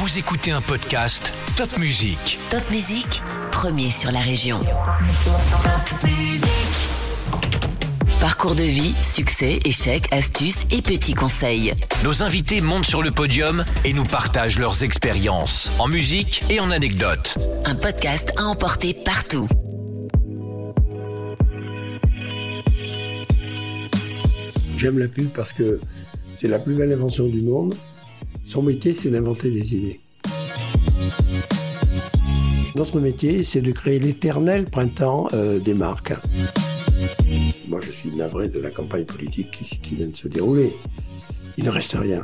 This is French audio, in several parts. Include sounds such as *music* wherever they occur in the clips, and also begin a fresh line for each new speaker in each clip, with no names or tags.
Vous écoutez un podcast Top Music.
Top Musique, premier sur la région. Parcours de vie, succès, échecs, astuces et petits conseils.
Nos invités montent sur le podium et nous partagent leurs expériences en musique et en anecdotes.
Un podcast à emporter partout.
J'aime la pub parce que c'est la plus belle invention du monde. Son métier, c'est d'inventer des idées. Notre métier, c'est de créer l'éternel printemps euh, des marques. Moi, je suis navré de la campagne politique qui, vient de se dérouler. Il ne reste rien.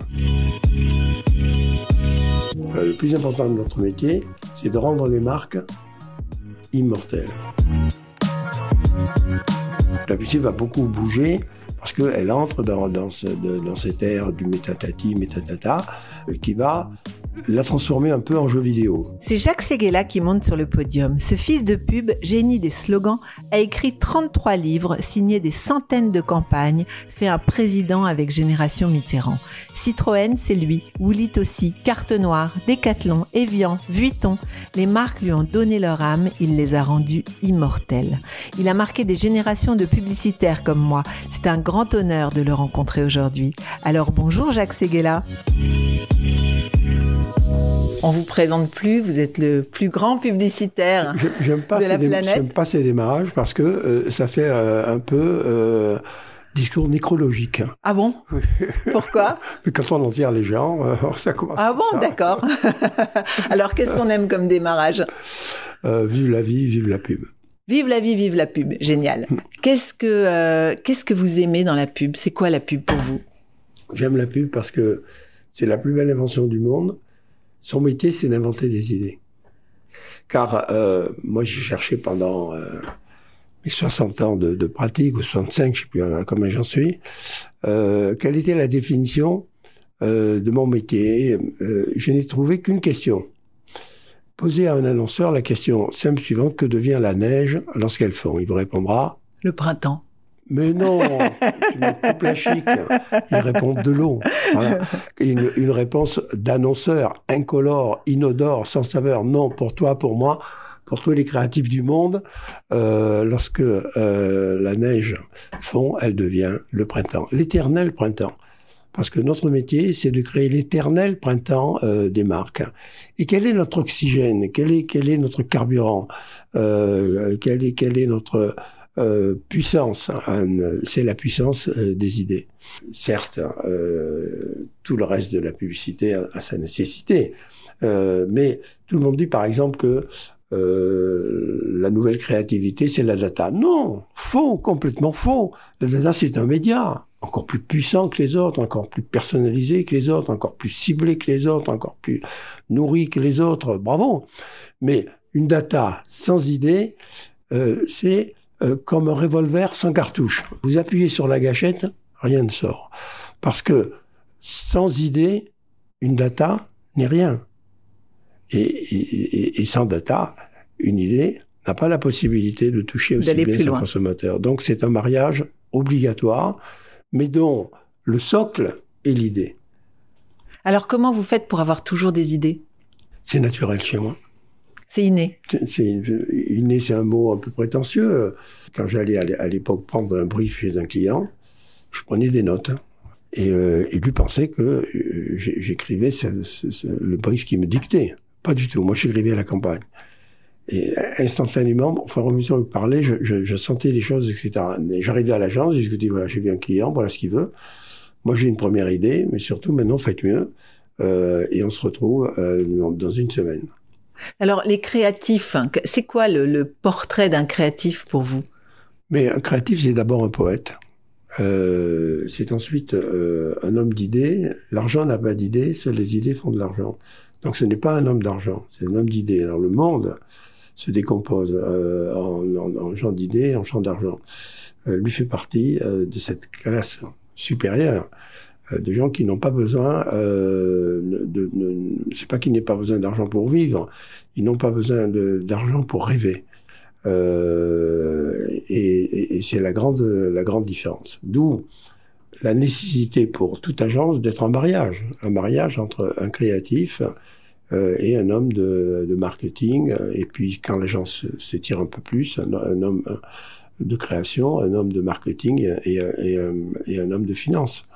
Euh, le plus important de notre métier, c'est de rendre les marques immortelles. La publicité va beaucoup bouger parce qu'elle entre dans, dans, cette ère du métatati, métatata, euh, qui va la transformer un peu en jeu vidéo.
C'est Jacques Séguéla qui monte sur le podium. Ce fils de pub, génie des slogans, a écrit 33 livres, signé des centaines de campagnes, fait un président avec Génération Mitterrand. Citroën, c'est lui. Willit aussi. Carte Noire, Decathlon, Evian, Vuitton. Les marques lui ont donné leur âme, il les a rendues immortelles. Il a marqué des générations de publicitaires comme moi. C'est un grand honneur de le rencontrer aujourd'hui. Alors bonjour Jacques Séguéla. On vous présente plus, vous êtes le plus grand publicitaire.
J'ai- J'aime pas,
De la planète.
j'aime pas ces démarrages parce que euh, ça fait euh, un peu euh, discours nécrologique.
Ah bon? Pourquoi? *laughs*
Mais quand on en tire les gens, ça commence.
Ah bon, d'accord. *laughs* Alors qu'est-ce qu'on aime comme démarrage?
Vive la vie, vive la pub.
Vive la vie, vive la pub, génial. Qu'est-ce que qu'est-ce que vous aimez dans la pub? C'est quoi la pub pour vous?
J'aime la pub parce que c'est la plus belle invention du monde. Son métier, c'est d'inventer des idées. Car euh, moi, j'ai cherché pendant euh, mes 60 ans de, de pratique, ou 65, je sais plus euh, combien j'en suis, euh, quelle était la définition de mon métier. Je n'ai trouvé qu'une question. Poser à un annonceur la question simple suivante, que devient la neige lorsqu'elle fond? Il vous répondra,
Le printemps.
mais non, *laughs* coupes la chic. Il répond de l'eau. Une, une réponse d'annonceur, incolore, inodore, sans saveur. Non, pour toi, pour moi, pour tous les créatifs du monde, euh, lorsque euh, la neige fond, elle devient le printemps, l'éternel printemps. Parce que notre métier, c'est de créer l'éternel printemps euh, des marques. Et quel est notre oxygène? Quel est quel est notre carburant? Quelle est quelle est notre euh, puissance hein, C'est la puissance euh, des idées. Certes, euh, tout le reste de la publicité a, sa nécessité, euh, mais tout le monde dit par exemple que la nouvelle créativité, c'est la data. Non, faux, complètement faux. La data, c'est un média encore plus puissant que les autres, encore plus personnalisé que les autres, encore plus ciblé que les autres, encore plus nourri que les autres. Bravo. Mais une data sans idée, euh, c'est euh, comme un revolver sans cartouche. Vous appuyez sur la gâchette, rien ne sort. Parce que sans idée, une data n'est rien. Et, et- et- sans data, une idée n'a pas la possibilité de toucher aussi bien son consommateur. Donc c'est un mariage obligatoire, mais dont le socle est l'idée.
Alors comment vous faites pour avoir toujours des idées?
C'est naturel chez moi.
C'est inné.
C'est- inné, c'est un mot un peu prétentieux. Quand j'allais à l'é- à l'époque prendre un brief chez un client, je prenais des notes. Et, euh, et lui pensait que euh, j'écrivais le brief qu'il me dictait. Pas du tout. Moi, j'écrivais à la campagne. Et instantanément, au fur et à mesure qu'il parlait, je, je, je sentais les choses, etc. Mais j'arrivais à l'agence, je disais, voilà, j'ai vu un client, voilà ce qu'il veut. Moi, j'ai une première idée, mais surtout, maintenant, faites mieux. Euh, et on se retrouve euh, dans une semaine.
Alors les créatifs, c'est quoi le, portrait d'un créatif pour vous?
Mais un créatif, c'est d'abord un poète. Euh, c'est ensuite euh, un homme d'idées. L'argent n'a pas d'idées, seules les idées font de l'argent. Donc ce n'est pas un homme d'argent, c'est un homme d'idées. Alors le monde se décompose euh, en, en, en gens d'idées, en gens d'argent. Lui fait partie de cette classe supérieure de gens qui n'ont pas besoin euh, de, de c'est pas qu'ils n'aient pas besoin d'argent pour vivre, ils n'ont pas besoin d'argent pour rêver. Euh, et et- c'est la grande, la grande différence. D'où la nécessité pour toute agence d'être en mariage, un mariage entre un créatif euh, et un homme de, de marketing. Et puis quand l'agence s'étire un peu plus, un, un homme de création, un homme de marketing et, et, et un homme de finance.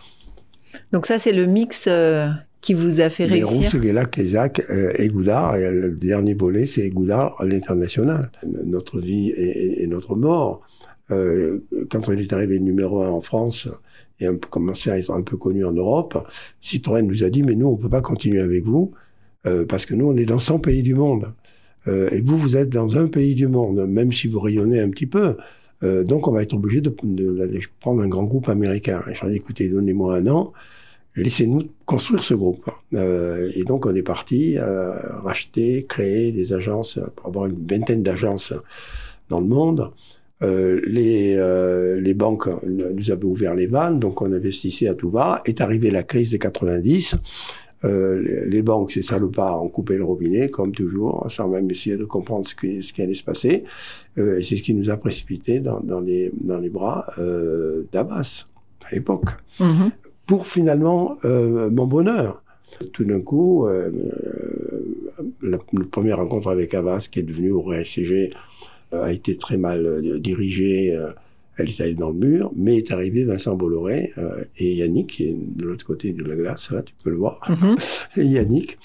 Donc ça, c'est le mix euh, qui vous a fait
Mais
réussir.
Rousse, Guélac, Kézac euh, et Goudard. Et le dernier volet, c'est Goudard à l'international. Notre vie et, et notre mort. Euh, quand on est arrivé numéro un en France et on commençait à être un peu connu en Europe, Citroën nous a dit, mais nous, on peut pas continuer avec vous euh, parce que nous, on est dans 100 pays du monde. Et vous, vous êtes dans un pays du monde, même si vous rayonnez un petit peu. Euh, donc, on va être obligé de, de, prendre un grand groupe américain. Et j'ai dit, écoutez, donnez-moi un an, laissez-nous construire ce groupe. Euh, et donc, on est parti euh, racheter, créer des agences, pour avoir une vingtaine d'agences dans le monde. Euh, les, euh, les banques nous avaient ouvert les vannes, donc on investissait à tout va. Est arrivée la crise des 90. Euh, les, banques, ces salopards, ont coupé le robinet, comme toujours, sans même essayer de comprendre ce qui, ce qui allait se passer. Euh, et c'est ce qui nous a précipité dans, dans, les, dans les bras euh, d'Abbas, à l'époque.
Mhm.
Pour finalement euh, mon bonheur. Tout d'un coup, euh, la, la, première rencontre avec Abbas, qui est devenue au RSCG, a été très mal euh, dirigée. Elle est allée dans le mur, mais est arrivé Vincent Bolloré euh, et Yannick, qui est de l'autre côté de la glace, là, tu peux le voir,
Mhm. *laughs*
et Yannick,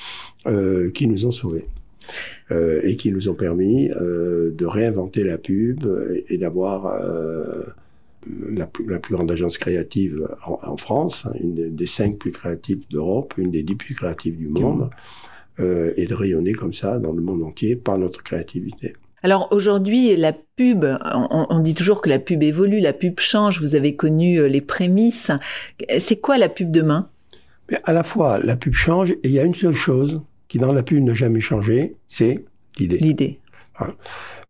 euh, qui nous ont sauvés. Euh, et qui nous ont permis de réinventer la pub et, et d'avoir la, plus- la plus grande agence créative en, en France, hein, une des- cinq plus créatives d'Europe, une des dix plus créatives du monde, et de rayonner comme ça dans le monde entier par notre créativité.
Alors aujourd'hui, la pub, on, on dit toujours que la pub évolue, la pub change. Vous avez connu euh, les prémices. C'est quoi la pub demain?
Mais à la fois, la pub change et il y a une seule chose qui dans la pub n'a jamais changé, c'est l'idée.
L'idée.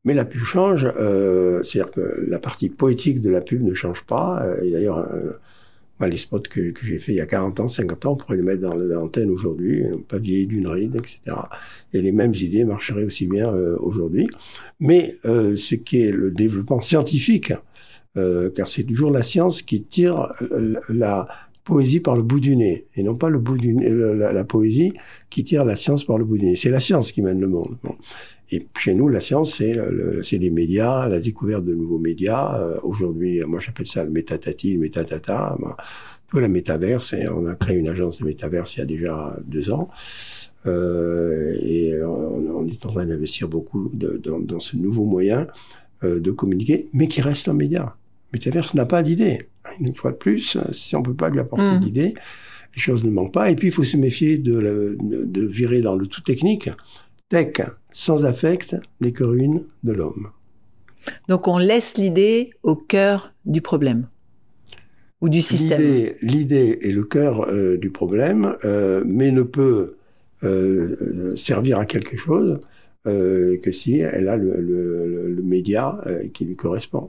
Mais la pub change, euh, c'est-à-dire que la partie poétique de la pub ne change pas. Euh, et d'ailleurs, euh, moi, les spots que, que j'ai fait il y a 40 ans, 50 ans, on pourrait les mettre dans l'antenne aujourd'hui, n'ont pas vieilli d'une ride, etc. Et les mêmes idées marcheraient aussi bien euh, aujourd'hui. Mais euh, ce qui est le développement scientifique, euh, car c'est toujours la science qui tire la, la poésie par le bout du nez, et non pas le bout du nez, la, la poésie qui tire la science par le bout du nez. C'est la science qui mène le monde. Bon. Et chez nous, la science, c'est le- les médias, la découverte de nouveaux médias. Euh, Aujourd'hui, moi, j'appelle ça le métatati, le métatata. Ben, tout la métaverse. Et on a créé une agence de métaverse il y a déjà deux ans. Euh, et on, on est en train d'investir beaucoup de- dans, dans ce nouveau moyen euh, de communiquer, mais qui reste un média. Métaverse n'a pas d'idée. Une fois de plus, si on peut pas lui apporter
Mm.
d'idée, les choses ne manquent pas. Et puis, il faut se méfier de, le- de, de virer dans le tout technique. Tech, sans affect, n'est que ruine de l'homme.
Donc on laisse l'idée au cœur du problème ou du système.
L'idée- est le cœur euh, du problème, euh, mais ne peut euh, servir à quelque chose que si elle a le, le- le- le média qui lui correspond.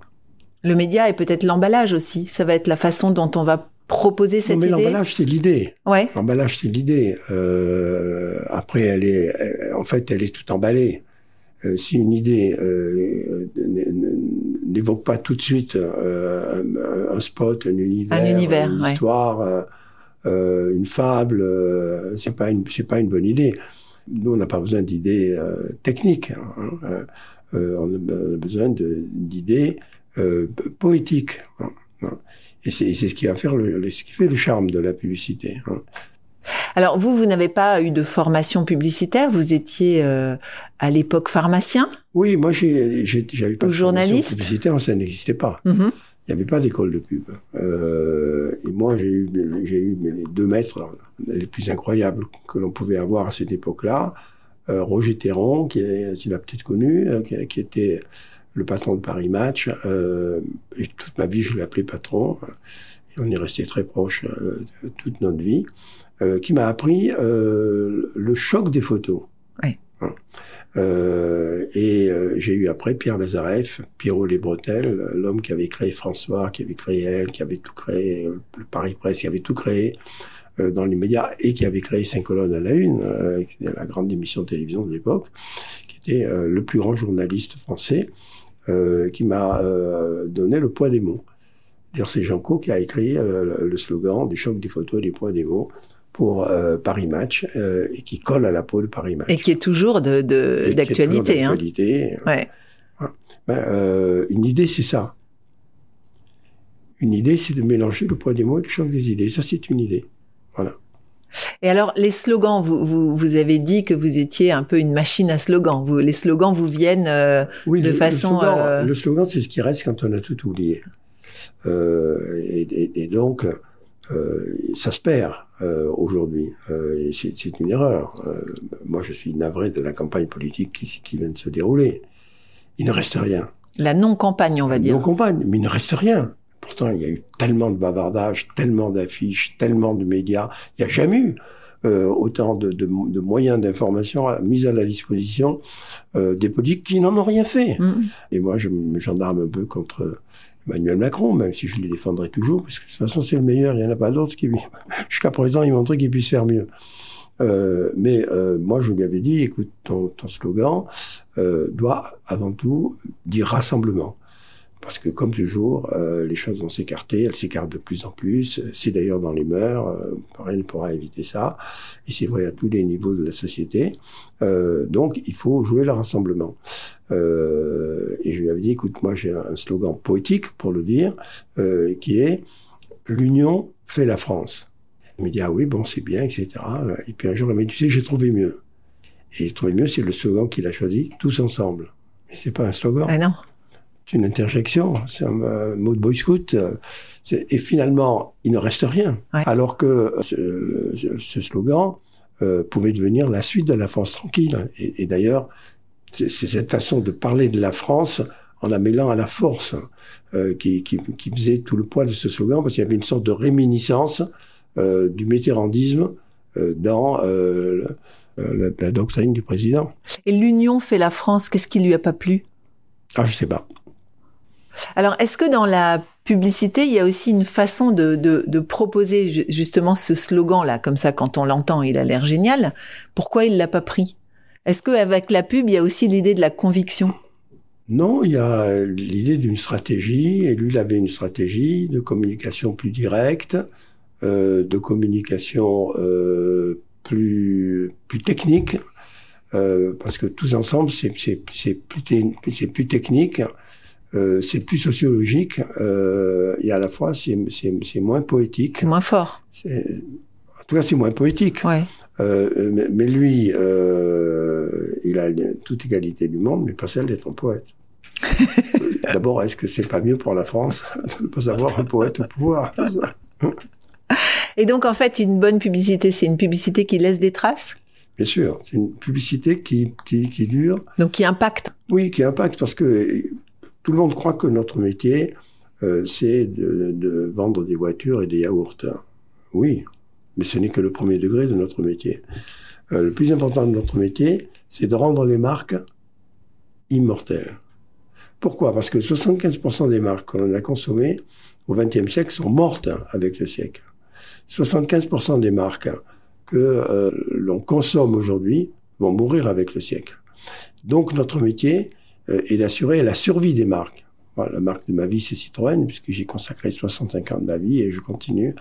Le média et peut-être l'emballage aussi. Ça va être la façon dont on va proposer
Non,
cette
mais
idée.
l'emballage, c'est l'idée.
Ouais.
L'emballage, c'est l'idée. Euh, après, elle est, elle- en fait, elle est tout emballée. Euh, si une idée euh, n'évoque pas tout de suite euh, un, un spot, un univers,
Un univers,
une
ouais.
histoire, euh, une fable, c'est pas une, c'est pas une bonne idée. Nous, on n'a pas besoin d'idées euh, techniques. hein, euh, on a besoin d'idées euh, poétiques. hein, hein. Et c'est ce qui va faire le, ce qui fait le charme de la publicité. hein.
Alors vous, vous n'avez pas eu de formation publicitaire. Vous étiez euh, à l'époque pharmacien?
Oui, moi, j'ai, j'avais pas
Ou
de formation
journaliste?
publicitaire, ça n'existait pas.
Mhm.
Il n'y avait pas d'école de pub. Euh, et moi, j'ai eu, eu les deux maîtres les plus incroyables que l'on pouvait avoir à cette époque-là. Euh, Roger Théron, qui est, tu l'as peut-être connu, qui, qui était le patron de Paris Match. Euh, et toute ma vie, je l'ai appelé patron. Et on est resté très proches euh, toute notre vie. Euh, qui m'a appris euh, le choc des photos.
Ouais.
Hein. Euh, et euh, j'ai eu après Pierre Lazareff, Pierrot Les Bretelles, l'homme qui avait créé François, qui avait créé Elle, qui avait tout créé, le Paris Presse, qui avait tout créé euh, dans les médias et qui avait créé Cinq colonnes à la une, euh, qui était la grande émission de télévision de l'époque, qui était euh, le plus grand journaliste français, euh, qui m'a euh, donné le poids des mots. D'ailleurs, c'est Jean Co qui a écrit euh, le, le slogan du choc des photos et des poids des mots pour euh, Paris Match euh, et qui colle à la peau de Paris Match.
Et qui est toujours de, de d'actualité. Hein.
Ouais. Ben, euh, une idée, c'est ça. Une idée, c'est de mélanger le poids des mots et le choc des idées. Ça, c'est une idée. Voilà.
Et alors, les slogans, vous, vous, vous, avez dit que vous étiez un peu une machine à slogans. Vous, les slogans vous viennent euh,
oui,
de façon...
Euh, le slogan, c'est ce qui reste quand on a tout oublié. Euh, et, et, et, donc, euh, ça se perd aujourd'hui. C'est une erreur. moi, je suis navré de la campagne politique qui, qui vient de se dérouler. Il ne reste rien.
La non-campagne, on va dire.
Non-campagne, mais il ne reste rien. Pourtant, il y a eu tellement de bavardages, tellement d'affiches, tellement de médias. Il n'y a jamais eu euh, autant de, de, de moyens d'information mis à la disposition euh, des politiques qui n'en ont rien fait. Mm. Et moi, je me gendarme un peu contre Emmanuel Macron, même si je le défendrai toujours, parce que de toute façon, c'est le meilleur, il n'y en a pas d'autre qui... *laughs* Jusqu'à présent, il montrait qu'il puisse faire mieux. Euh, mais euh, moi, je lui avais dit, écoute, ton, ton slogan euh, doit avant tout dire rassemblement parce que comme toujours, euh, les choses vont s'écarter, elles s'écartent de plus en plus. C'est d'ailleurs dans les mœurs, euh, rien ne pourra éviter ça. Et c'est vrai à tous les niveaux de la société. Euh, donc, il faut jouer le rassemblement. Et je lui avais dit, écoute, moi j'ai un slogan poétique pour le dire, qui est l'union fait la France. Il me dit, ah oui, bon, c'est bien, etc. Et puis un jour, il m'a dit, tu sais, j'ai trouvé mieux. Et j'ai trouvé mieux, c'est le slogan qu'il a choisi, tous ensemble. Mais c'est pas un slogan.
Ah non
une interjection, c'est un, mot de boy scout. Euh, et finalement, il ne reste rien. Alors que ce, ce slogan euh, pouvait devenir la suite de la France tranquille. Et, et d'ailleurs, c'est cette façon de parler de la France en la mêlant à la force euh, qui, qui, qui, faisait tout le poids de ce slogan, parce qu'il y avait une sorte de réminiscence euh, du métérandisme euh, dans la, la doctrine du président.
Et l'union fait la France, qu'est-ce qui lui a pas plu?
Ah, je sais pas.
Alors, est-ce que dans la publicité, il y a aussi une façon de, proposer justement ce slogan-là, comme ça, quand on l'entend, il a l'air génial. Pourquoi il l'a pas pris? Est-ce qu'avec la pub, il y a aussi l'idée de la conviction?
Non, il y a l'idée d'une stratégie, et lui, il avait une stratégie de communication plus directe, euh, de communication euh, plus plus technique, euh, parce que tous ensemble, c'est plus c'est plus technique. Euh, c'est plus sociologique euh, et à la fois c'est moins poétique.
C'est moins fort.
En tout cas, c'est moins poétique.
Ouais.
Euh, mais, mais, lui, euh, il a toute égalité du monde, mais pas celle d'être un poète. *laughs* D'abord, est-ce que c'est pas mieux pour la France de ne pas avoir un poète au pouvoir?
Et donc, en fait, une bonne publicité, c'est une publicité qui laisse des traces?
Bien sûr, c'est une publicité qui, qui, qui dure.
Donc, qui impacte
Oui, qui impacte, parce que tout le monde croit que notre métier, euh, c'est de, de, vendre des voitures et des yaourts. Oui, mais ce n'est que le premier degré de notre métier. Euh, le plus important de notre métier, c'est de rendre les marques immortelles. Pourquoi? Parce que 75% des marques qu'on a consommées au XXe siècle sont mortes avec le siècle. 75% des marques que euh, l'on consomme aujourd'hui vont mourir avec le siècle. Donc notre métier, et d'assurer la survie des marques. la marque de ma vie, c'est Citroën, puisque j'ai consacré 65 ans de ma vie et je continue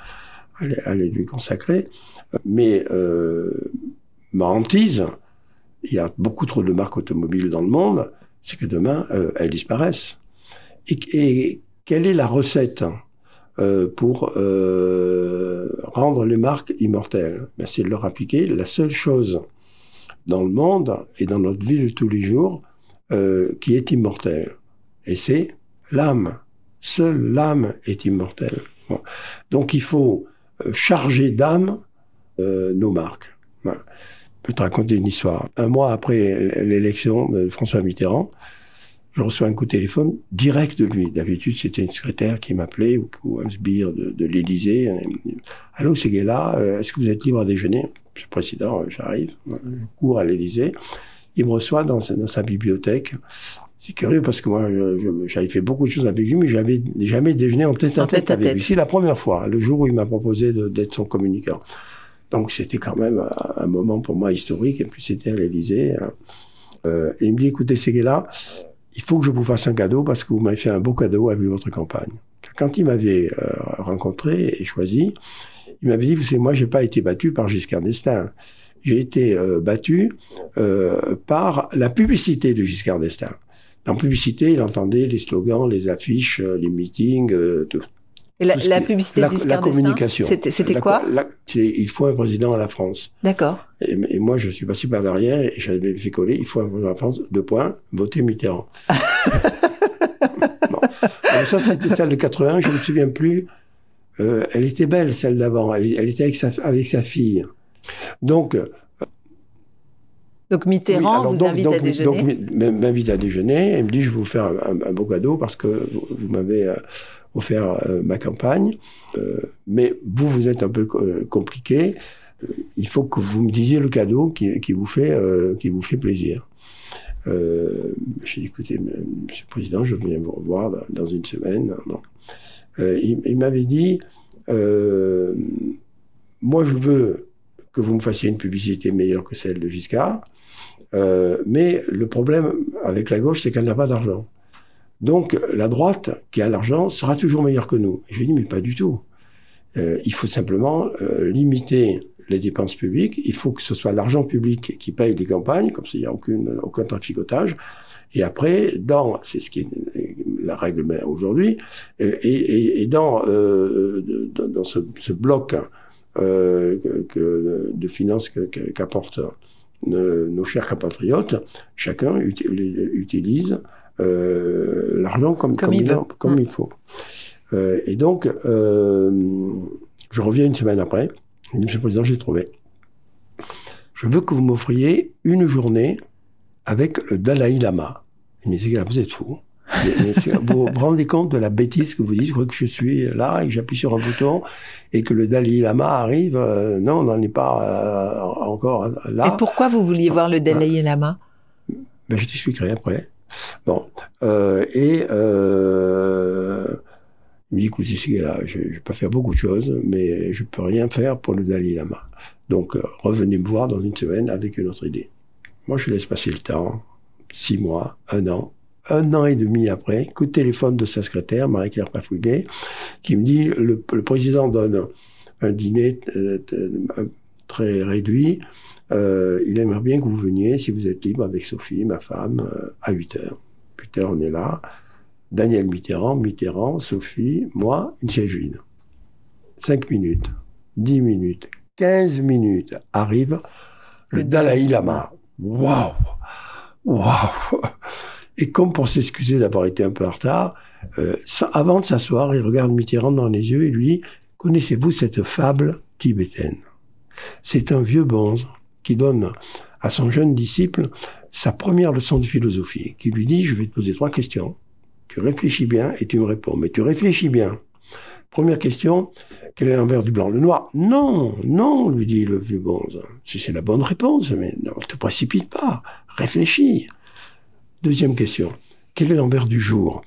à, les lui consacrer. Mais euh, ma hantise, il y a beaucoup trop de marques automobiles dans le monde, c'est que demain, euh, elles disparaissent. Et, et, quelle est la recette euh, pour euh, rendre les marques immortelles? Ben, C'est de leur appliquer la seule chose dans le monde et dans notre vie de tous les jours, euh, qui est immortel. Et c'est l'âme. Seule l'âme est immortelle. Donc il faut euh, charger d'âme euh, nos marques. Je peux te raconter une histoire. Un mois après l'élection de François Mitterrand, je reçois un coup de téléphone direct de lui. D'habitude, c'était une secrétaire qui m'appelait ou, un sbire de, de l'Élysée. Allô, c'est là Est-ce que vous êtes libre à déjeuner? Monsieur le Président, j'arrive. Je cours à l'Élysée il me reçoit dans sa, dans sa bibliothèque. C'est curieux parce que moi, j'avais fait beaucoup de choses avec lui, mais j'avais jamais déjeuné en tête à tête, avec lui. C'est la première fois, le jour où il m'a proposé d'être son communicant. Donc c'était quand même un, moment pour moi historique, et puis c'était à l'Élysée. Hein. Euh, et il me dit, écoutez, là, il faut que je vous fasse un cadeau parce que vous m'avez fait un beau cadeau avec votre campagne. Quand il m'avait euh, rencontré et choisi, Il m'avait dit, vous savez, moi, j'ai pas été battu par Giscard d'Estaing. J'ai été euh, battu euh, par la publicité de Giscard d'Estaing. Dans publicité, il entendait les slogans, les affiches, euh, les meetings, euh, tout.
Et la, la publicité
la,
de Giscard
la communication.
C'était quoi
la- Il faut un président à la France.
D'accord.
Et, et moi, je suis passé par derrière et j'avais fait coller, il faut un président à la France, deux points, voter Mitterrand. *laughs* bon. Alors ça, c'était celle de 81, je ne me souviens plus. Euh, elle était belle, celle d'avant. Elle, elle était avec sa, avec sa fille. Donc,
Donc
oui,
Mitterrand
alors
vous
donc-
invite
donc-
à déjeuner?
donc, m'invite à déjeuner et me dit je vais vous faire un, un beau cadeau parce que vous, vous m'avez euh, offert euh, ma campagne, Euh, mais vous vous êtes un peu euh, compliqué. Euh, il faut que vous me disiez le cadeau qui, qui vous fait euh, qui vous fait plaisir. Euh, J'ai dit écoutez, m- Monsieur le Président, je viens vous revoir dans, dans une semaine. Bon. Euh, il il m'avait dit euh, moi je veux que vous me fassiez une publicité meilleure que celle de Giscard. Euh, mais le problème avec la gauche, c'est qu'elle n'a pas d'argent. Donc la droite, qui a l'argent, sera toujours meilleure que nous. Je lui dis, mais pas du tout. Euh, il faut simplement euh, limiter les dépenses publiques. Il faut que ce soit l'argent public qui paye les campagnes, comme ça il n'y a aucune, aucun traficotage. Et après, dans, c'est ce qui est la règle aujourd'hui, et, et, et dans, euh, dans ce, ce bloc euh, que, de finances qu'apportent euh, nos chers compatriotes, chacun uti- utilise euh, l'argent comme,
Comme il
il, comme
Mm.
il faut. Euh, et donc, euh, je reviens une semaine après. Je dis, Monsieur le Président, j'ai trouvé. Je veux que vous m'offriez une journée avec le Dalai Lama. Il me dit, vous êtes fou. Vous vous rendez compte de la bêtise que vous dites Je crois que je suis là et que j'appuie sur un bouton et que le Dalai Lama arrive. euh, non, on n'en est pas euh, encore là.
Et pourquoi vous vouliez voir le Dalai Lama?
Ben, je t'expliquerai après. Bon. Euh, et il me dit, écoutez, ce gars-là, je, je peux faire beaucoup de choses, mais je peux rien faire pour le Dalai Lama. Donc, revenez me voir dans une semaine avec une autre idée. Moi, je laisse passer le temps. Six mois, un an. Un an et demi après, coup de téléphone de sa secrétaire, Marie-Claire Patouguet, qui me dit, le, président donne un dîner euh, euh, très réduit, euh, il aimerait bien que vous veniez, si vous êtes libre, avec Sophie, ma femme, à 8 heures. 8 heures, on est là. Daniel Mitterrand, Mitterrand, Sophie, moi, une siège vide. 5 minutes, 10 minutes, 15 minutes, arrive le Dalai Lama. Waouh Waouh Et comme pour s'excuser d'avoir été un peu en retard, euh, avant de s'asseoir, il regarde Mitterrand dans les yeux et lui dit, connaissez-vous cette fable tibétaine? C'est un vieux bonze qui donne à son jeune disciple sa première leçon de philosophie, qui lui dit, je vais te poser trois questions. Tu réfléchis bien et tu me réponds. Mais tu réfléchis bien. Première question, quel est l'envers du blanc? Le noir Non, non, lui dit le vieux bonze. C'est la bonne réponse, mais ne te précipite pas. Réfléchis. Deuxième question, quel est l'envers du jour?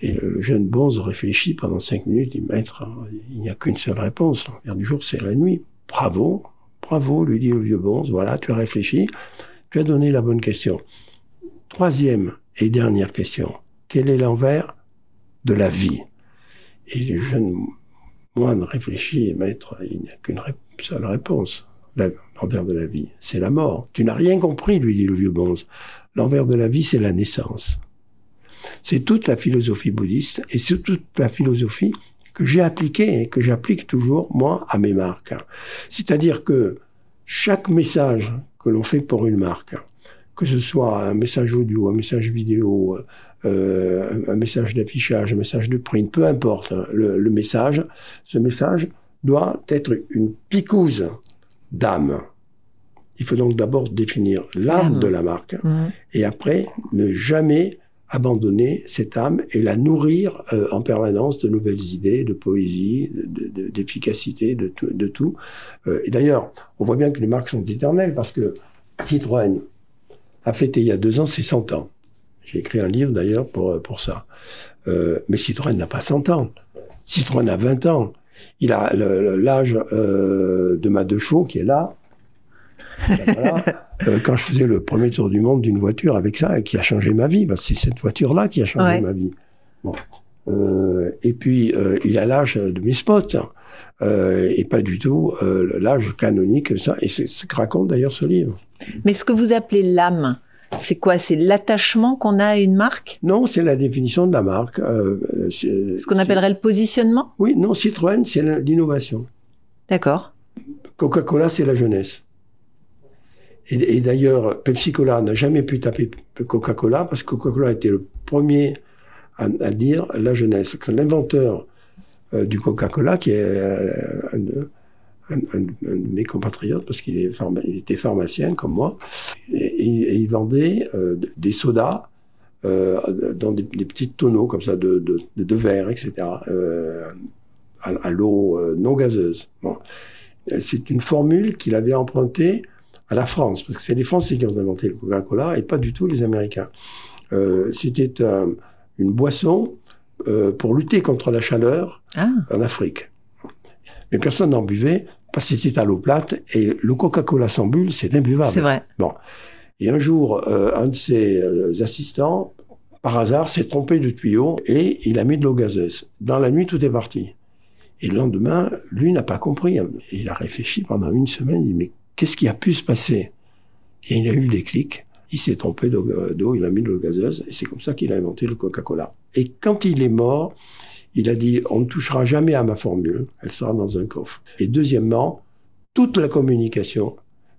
Et le, jeune bonze réfléchit pendant cinq minutes, il maître, il n'y a qu'une seule réponse. L'envers du jour, c'est la nuit. Bravo, bravo, lui dit le vieux bonze. Voilà, tu as réfléchi, tu as donné la bonne question. Troisième et dernière question, quel est l'envers de la vie? Et le jeune moine réfléchit, maître, il n'y a qu'une seule réponse. L'envers de la vie, c'est la mort. Tu n'as rien compris, lui dit le vieux bonze. L'envers de la vie, c'est la naissance. C'est toute la philosophie bouddhiste et c'est toute la philosophie que j'ai appliquée et que j'applique toujours, moi, à mes marques. C'est-à-dire que chaque message que l'on fait pour une marque, que ce soit un message audio, un message vidéo, euh, un message d'affichage, un message de print, peu importe hein, le, le message, ce message doit être une picouse d'âme. Il faut donc d'abord définir l'âme de la marque et après ne jamais abandonner cette âme et la nourrir euh, en permanence de nouvelles idées, de poésie, de- de- d'efficacité, de, tout- de tout. Euh, et d'ailleurs, on voit bien que les marques sont éternelles parce que Citroën a fêté il y a deux ans ses 100 ans. J'ai écrit un livre d'ailleurs pour, euh, pour ça. Euh, mais Citroën n'a pas 100 ans. Citroën a 20 ans. Il a l'âge euh, de ma deux chevaux qui est là. Voilà. *laughs* Euh, quand je faisais le premier tour du monde d'une voiture avec ça, et qui a changé ma vie, c'est cette voiture-là qui a changé
Ouais.
ma vie. Bon. Euh, et puis, euh, il a l'âge de mes spots. euh, et pas du tout euh, l'âge canonique. Ça, et c'est ce que raconte d'ailleurs ce livre.
Mais ce que vous appelez l'âme, c'est quoi? C'est l'attachement qu'on a à une marque?
Non, c'est la définition de la marque. Euh,
Ce qu'on appellerait le positionnement?
Oui, non, Citroën, c'est l'innovation.
D'accord.
Coca-Cola, c'est la jeunesse. Et, et d'ailleurs, Pepsi-Cola n'a jamais pu taper Coca-Cola parce que Coca-Cola était le premier à, à dire la jeunesse. L'inventeur euh, du Coca-Cola, qui est euh, un, de- un- un- un de mes compatriotes, parce qu'il était pharmacien comme moi, et, et- et il vendait euh, des sodas euh, dans des, des petits tonneaux comme ça de, de, de, de verre, etc. Euh, à, à l'eau non gazeuse. Bon. C'est une formule qu'il avait empruntée à la France, parce que c'est les Français qui ont inventé le Coca-Cola et pas du tout les Américains. Euh, C'était un- une boisson pour lutter contre la chaleur
Ah,
en Afrique. Mais personne n'en buvait parce que c'était à l'eau plate et le Coca-Cola sans bulle, c'est imbuvable.
c'est vrai.
Et un jour, euh, un de ses euh, assistants, par hasard, s'est trompé de tuyau et il a mis de l'eau gazeuse. Dans la nuit, tout est parti. Et le lendemain, lui n'a pas compris. Il a réfléchi pendant une semaine. Il dit, mais qu'est-ce qui a pu se passer? Et il a eu le déclic. Il s'est trompé d'eau, d'eau, il a mis de l'eau gazeuse. Et c'est comme ça qu'il a inventé le Coca-Cola. Et quand il est mort, il a dit, on ne touchera jamais à ma formule. Elle sera dans un coffre. Et deuxièmement, toute la communication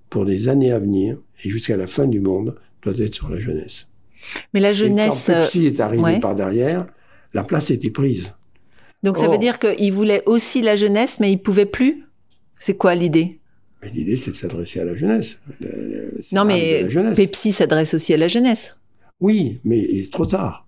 pour des années à venir et jusqu'à la fin du monde doit être sur la jeunesse.
Mais la
Et
jeunesse.
quand Pepsi est arrivé
ouais.
par derrière, la place était prise.
Donc ça veut dire qu'il voulait aussi la jeunesse, mais il pouvait plus? C'est quoi l'idée?
Mais l'idée, c'est de s'adresser à la jeunesse. Le- le- c'est
Non, mais
jeunesse.
Pepsi s'adresse aussi à la jeunesse.
Oui, mais il est trop tard.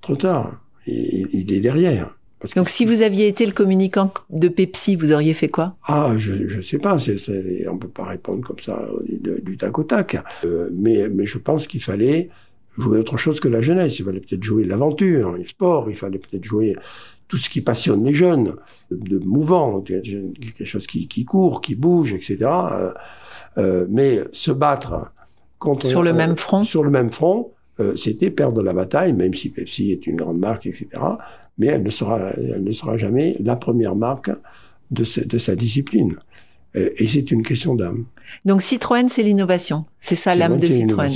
Trop tard. Il, il est derrière. Parce que-
Donc si vous aviez été le communicant de Pepsi, vous auriez fait quoi?
Ah, je je sais pas, c'est, c'est- on peut pas répondre comme ça du, du tac au tac. Euh, mais mais je pense qu'il fallait jouer autre chose que la jeunesse. Il fallait peut-être jouer l'aventure, le sport. Il fallait peut-être jouer tout ce qui passionne les jeunes, de, de mouvant, quelque chose qui, qui court, qui bouge, etc. Euh, euh, mais se battre contre
Sur le
euh,
même front?
sur le même front, euh, c'était perdre la bataille, même si Pepsi est une grande marque, etc. Mais elle ne sera, elle ne sera jamais la première marque de, ce- de sa discipline. Euh, Et c'est une question d'âme.
Donc Citroën, c'est l'innovation. C'est ça l'âme de Citroën.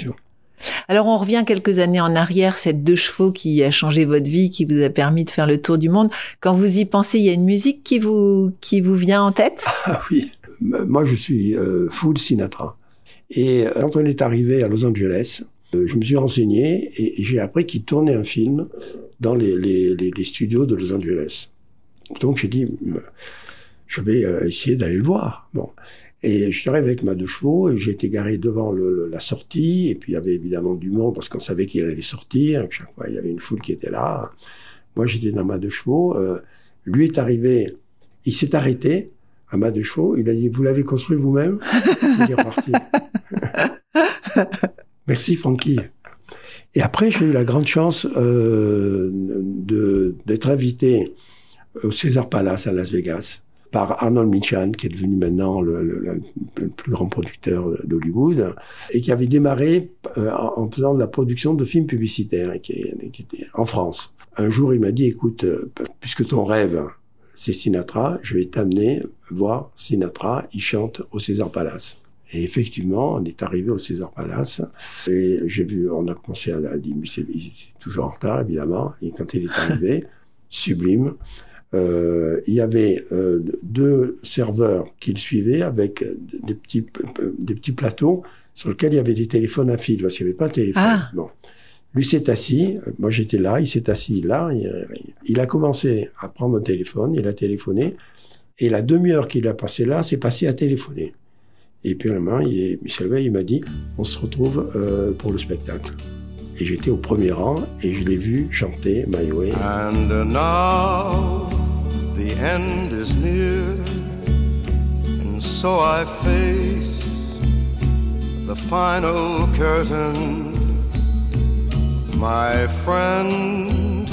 Alors on revient quelques années en arrière, cette deux chevaux qui a changé votre vie, qui vous a permis de faire le tour du monde. Quand vous y pensez, il y a une musique qui vous qui vous vient en tête? *laughs*
Ah oui. Moi, je suis euh, full Sinatra. Et euh, quand on est arrivé à Los Angeles, je me suis renseigné et, j'ai appris qu'il tournait un film dans les, les, les, les studios de Los Angeles. Donc j'ai dit, m- je vais euh, essayer d'aller le voir. Bon. Et je suis arrivé avec ma deux chevaux et j'ai été garé devant le, le- la sortie. Et puis il y avait évidemment du monde parce qu'on savait qu'il allait sortir. Chaque fois, il y avait une foule qui était là. Moi, j'étais dans ma deux chevaux. Euh, lui est arrivé, il s'est arrêté à ma deux chevaux. Il a dit, vous l'avez construit vous-même? *laughs* Il est reparti. *laughs* Merci Francky. Et après, j'ai eu la grande chance euh, d'être invité au César Palace à Las Vegas par Arnold Michan, qui est devenu maintenant le, le- le- plus grand producteur d'Hollywood, et qui avait démarré euh, en faisant de la production de films publicitaires, et qui, en France. Un jour, il m'a dit, écoute, euh, puisque ton rêve, c'est Sinatra, je vais t'amener voir Sinatra, il chante au César Palace. Et effectivement, on est arrivé au César Palace et j'ai vu, on a commencé à mais c'est il est toujours en retard évidemment. Et quand il est arrivé, *laughs* sublime. Euh, il y avait euh, deux serveurs qui le suivaient avec des petits des petits plateaux sur lesquels il y avait des téléphones à fil parce qu'il n'y avait pas de téléphone.
Ah.
Bon. Lui s'est assis, moi j'étais là, il s'est assis là, il, il a commencé à prendre un téléphone, il a téléphoné, et la demi-heure qu'il a passé là, c'est passé à téléphoner. Et puis à la main, il Michel Veil, il m'a dit, on se retrouve euh, pour le spectacle. Et j'étais au premier rang et je l'ai vu chanter My Way.
And now the end is near, and so I face the final curtain. My friend,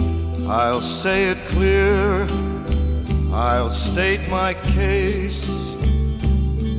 I'll say it clear, I'll state my case,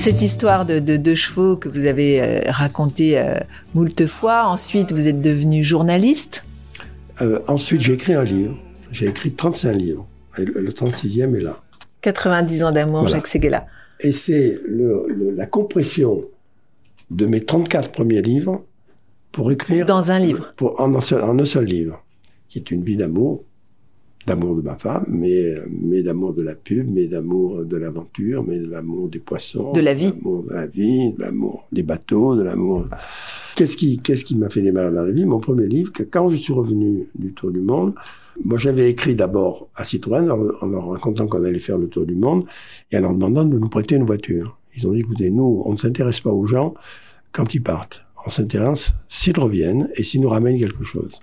Cette histoire de de deux chevaux que vous avez euh, racontée euh, moult fois, ensuite vous êtes devenu journaliste.
Euh, ensuite, j'ai écrit un livre. J'ai écrit 35 livres. Et le, le 36e est là.
90 ans d'amour,
Voilà.
Jacques Seguela.
Et c'est la compression de mes 34 premiers livres pour écrire...
Dans un livre.
Pour, en, un seul, en un seul livre, qui est une vie d'amour, d'amour de ma femme, mais, mais d'amour de la pub, mais d'amour de l'aventure, mais de l'amour des poissons.
De la vie.
l'amour de la vie, de l'amour des bateaux, de l'amour... Qu'est-ce qui, qu'est-ce qui m'a fait démarrer dans la vie? Mon premier livre, que quand je suis revenu du Tour du Monde, moi j'avais écrit d'abord à Citroën en leur racontant qu'on allait faire le Tour du Monde et en leur demandant de nous prêter une voiture. Ils ont dit, écoutez, nous, on ne s'intéresse pas aux gens quand ils partent. On s'intéresse s'ils reviennent et s'ils nous ramènent quelque chose.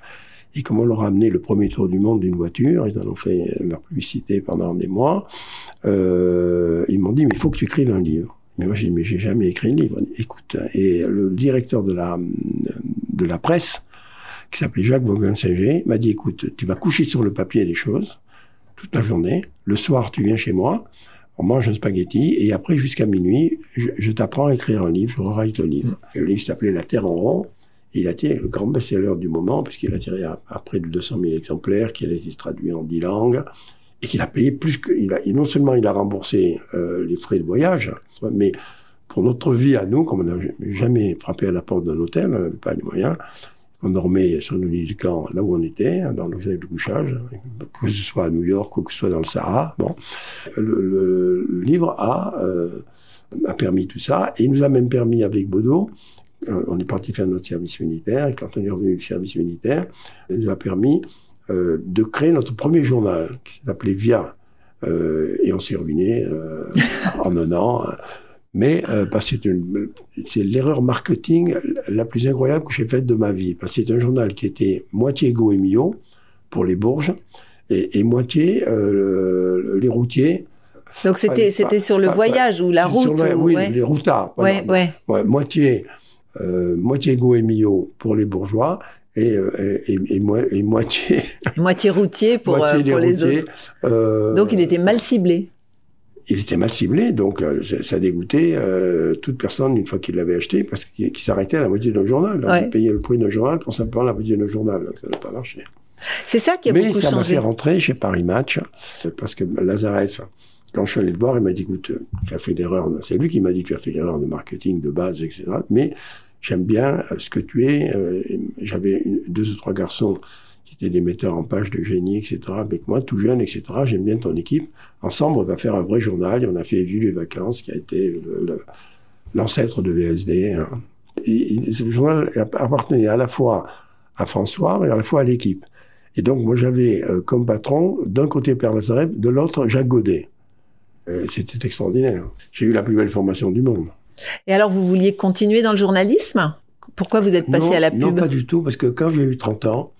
Et comme on leur a amené le premier tour du monde d'une voiture, ils en ont fait leur publicité pendant des mois, euh, ils m'ont dit, mais il faut que tu écrives un livre. Mais moi, j'ai dit, mais j'ai jamais écrit un livre. Écoute, et le directeur de la, de la presse, qui s'appelait Jacques Vaughan-Singer, m'a dit, écoute, tu vas coucher sur le papier les choses toute la journée. Le soir, tu viens chez moi, on mange un spaghetti, et après, jusqu'à minuit, je, t'apprends à écrire un livre, je rewrite le livre. Le livre s'appelait La Terre en rond. Il a été le grand best-seller du moment, puisqu'il a tiré à, près de 200 000 exemplaires, qu'il a été traduit en 10 langues, et qu'il a payé plus que... Il a, et non seulement il a remboursé euh, les frais de voyage, mais pour notre vie à nous, comme on n'a jamais frappé à la porte d'un hôtel, on n'avait pas les moyens, on dormait sur nos lits du camp, là où on était, dans le de couchage, que ce soit à New York ou que ce soit dans le Sahara. Bon, le, livre a, euh, a permis tout ça, et il nous a même permis avec Bodo, on est parti faire notre service militaire, et quand on est revenu du service militaire, il nous a permis euh, de créer notre premier journal, qui s'appelait Via. Euh, et on s'est ruiné euh, en un an. Mais euh, parce que c'est l'erreur marketing la plus incroyable que j'ai faite de ma vie. Parce que c'est un journal qui était moitié Go et Mio pour les Bourges et, et moitié euh, le- les routiers.
Donc c'était sur le
pas-
voyage ou la route
le-
ou-
oui,
ouais.
les routards. voilà.
ouais.
Ouais, moitié, euh, moitié Go et Mio pour les bourgeois et, euh, et, et, et moi- et moitié, *laughs*
Moitié routier pour,
moitié
euh, pour les
routiers.
autres.
Euh,
Donc il était mal ciblé.
il était mal ciblé, donc euh, ça, dégoûtait euh, toute personne une fois qu'il l'avait acheté parce qu'il s'arrêtait à la moitié d'un journal. Donc
Ouais.
il payait le prix d'un journal pour simplement la moitié d'un journal. Donc ça n'a pas marché.
C'est ça qui a
Mais
beaucoup
ça m'a fait rentrer chez Paris Match euh, parce que Lazareff, quand je suis allé le voir, il m'a dit écoute, tu as fait l'erreur. C'est lui qui m'a dit tu as fait l'erreur de marketing de base, etc. Mais j'aime bien euh, ce que tu es. Euh, J'avais deux ou trois garçons qui étaient des metteurs en page de génie, etc. Avec moi, tout jeune, etc. J'aime bien ton équipe. Ensemble, on va faire un vrai journal. Et on a fait Vu les vacances, qui a été l'ancêtre de VSD. hein. Ce journal appartenait à la fois à François et à la fois à l'équipe. Et donc, moi, j'avais euh, comme patron, d'un côté Père Lazareff, de l'autre Jacques Godet. C'était extraordinaire. J'ai eu la plus belle formation du monde.
Et alors vous vouliez continuer dans le journalisme? Pourquoi vous êtes passé
non,
à la
Non,
pub?
pas du tout, parce que quand j'ai eu 30 ans,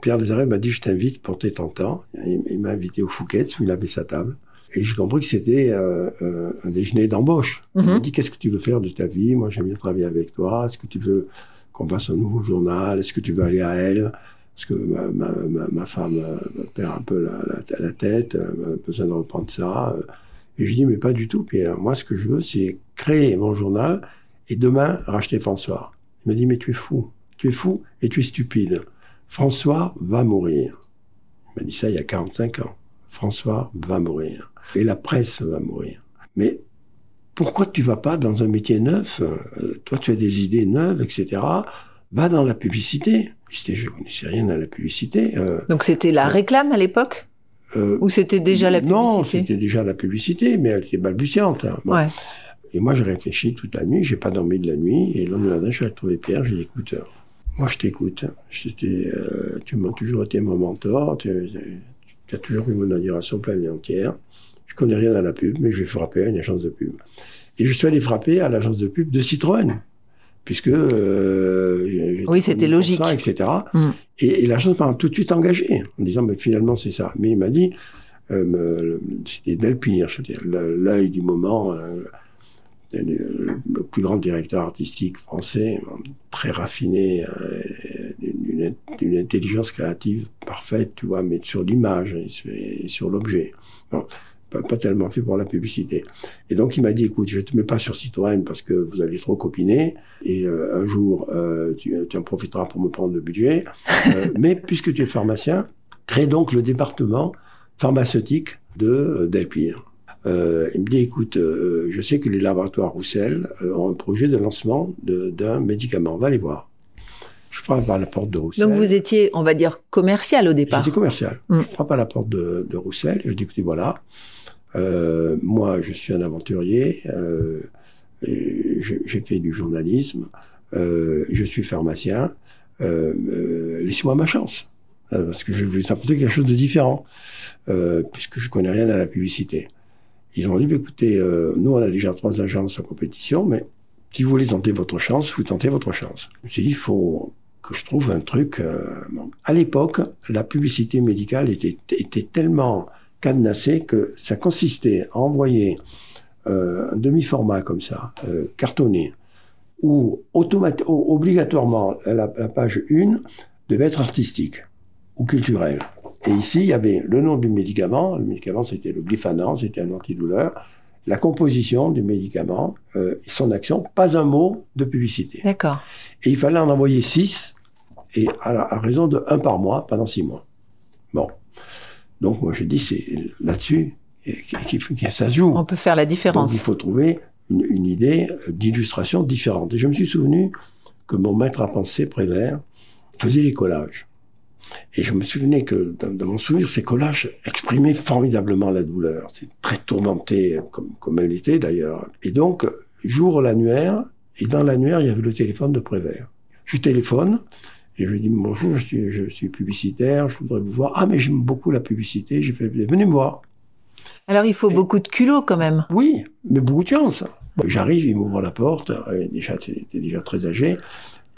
Pierre Lazareff m'a dit, je t'invite pour tes 30 ans. Il, il m'a invité au Fouquet's, où il avait sa table. Et j'ai compris que c'était euh, euh, un déjeuner d'embauche. Il m'a
Mhm.
dit, qu'est-ce que tu veux faire de ta vie? Moi, j'aime bien travailler avec toi. Est-ce que tu veux qu'on fasse un nouveau journal? Est-ce que tu veux aller à elle? Parce que ma, ma, ma, ma femme euh, perd un peu la, la, la tête, elle a besoin de reprendre ça. Et je dis, mais pas du tout, Pierre. Moi, ce que je veux, c'est créer mon journal et demain, racheter François. Il m'a dit, mais tu es fou. Tu es fou et tu es stupide. François va mourir. Il m'a dit ça il y a 45 ans. François va mourir. Et la presse va mourir. Mais pourquoi tu vas pas dans un métier neuf Euh, Toi, tu as des idées neuves, etc. Va dans la publicité. Je je connaissais rien à la publicité. Euh,
Donc c'était la réclame à l'époque?
Euh,
Ou c'était déjà la
Non,
publicité
c'était déjà la publicité, mais elle était balbutiante. hein. Bon.
Ouais.
Et moi, j'ai réfléchi toute la nuit, j'ai pas dormi de la nuit, et le lendemain matin, je suis trouver Pierre, j'ai dit, écoute, moi, je t'écoute. J'étais, euh, tu m'as toujours été mon mentor, tu, tu as toujours eu mon admiration pleine et entière. Je connais rien à la pub, mais je vais frapper à une agence de pub. Et je suis allé frapper à l'agence de pub de Citroën, puisque euh,
Oui, c'était logique.
ça, etc.
Mm.
Et, et l'agence m'a tout de suite engagé, en disant, mais finalement, c'est ça. Mais il m'a dit, euh, c'était Delpire, je veux dire, le- l'œil du moment, euh, le, le plus grand directeur artistique français, très raffiné, euh, d'une intelligence créative parfaite, tu vois, mais sur l'image et sur, et sur l'objet. Pas, pas tellement fait pour la publicité. Et donc il m'a dit, écoute, je te mets pas sur Citroën parce que vous allez trop copiner, et euh, un jour euh, tu, tu en profiteras pour me prendre le budget. Euh, *laughs* mais puisque tu es pharmacien, crée donc le département pharmaceutique de euh, Delpire. Euh, il me dit, écoute, euh, je sais que les laboratoires Roussel ont un projet de lancement d'un médicament. On va les voir. Je frappe à la porte de Roussel.
Donc vous étiez, on va dire, commercial au départ.
J'étais commercial.
Mm.
Je frappe à la porte de, de Roussel et je dis, écoutez, voilà, euh, moi, je suis un aventurier, euh, j'ai fait du journalisme, euh, je suis pharmacien, euh, euh, laissez-moi ma chance. Euh, parce que je vais vous apporter quelque chose de différent, puisque je connais rien à la publicité. Ils ont dit, bah, écoutez, nous, on a déjà trois agences en compétition, mais si vous voulez tenter votre chance, vous tentez votre chance. Je me suis dit, il faut que je trouve un truc. euh. À l'époque, la publicité médicale était, était tellement cadenassée que ça consistait à envoyer euh, un demi-format comme ça, euh, cartonné, où obligatoirement la, la page 1 devait être artistique ou culturelle. Et ici, il y avait le nom du médicament. Le médicament, c'était le glyphanan, c'était un antidouleur. La composition du médicament, euh, son action, pas un mot de publicité.
D'accord.
Et il fallait en envoyer six, et à, à raison de un par mois pendant six mois. Bon. Donc moi j'ai dit c'est là-dessus que ça se joue.
On peut faire la
Donc
différence.
il faut trouver une, une idée d'illustration différente. Et je me suis souvenu que mon maître à penser, Prévert, faisait les collages. Et je me souvenais que dans, dans mon souvenir, ces collages exprimaient formidablement la douleur. C'est très tourmenté, comme, comme elle était d'ailleurs. Et donc, j'ouvre l'annuaire, et dans l'annuaire, il y avait le téléphone de Prévert. Je téléphone, et je lui dis, bonjour, je suis, je suis publicitaire, je voudrais vous voir. Ah, mais j'aime beaucoup la publicité, j'ai fait, venez me voir.
Alors il faut beaucoup de culot quand même.
Oui, mais beaucoup de chance. J'arrive, il m'ouvre la porte, euh, déjà, il était déjà très âgé.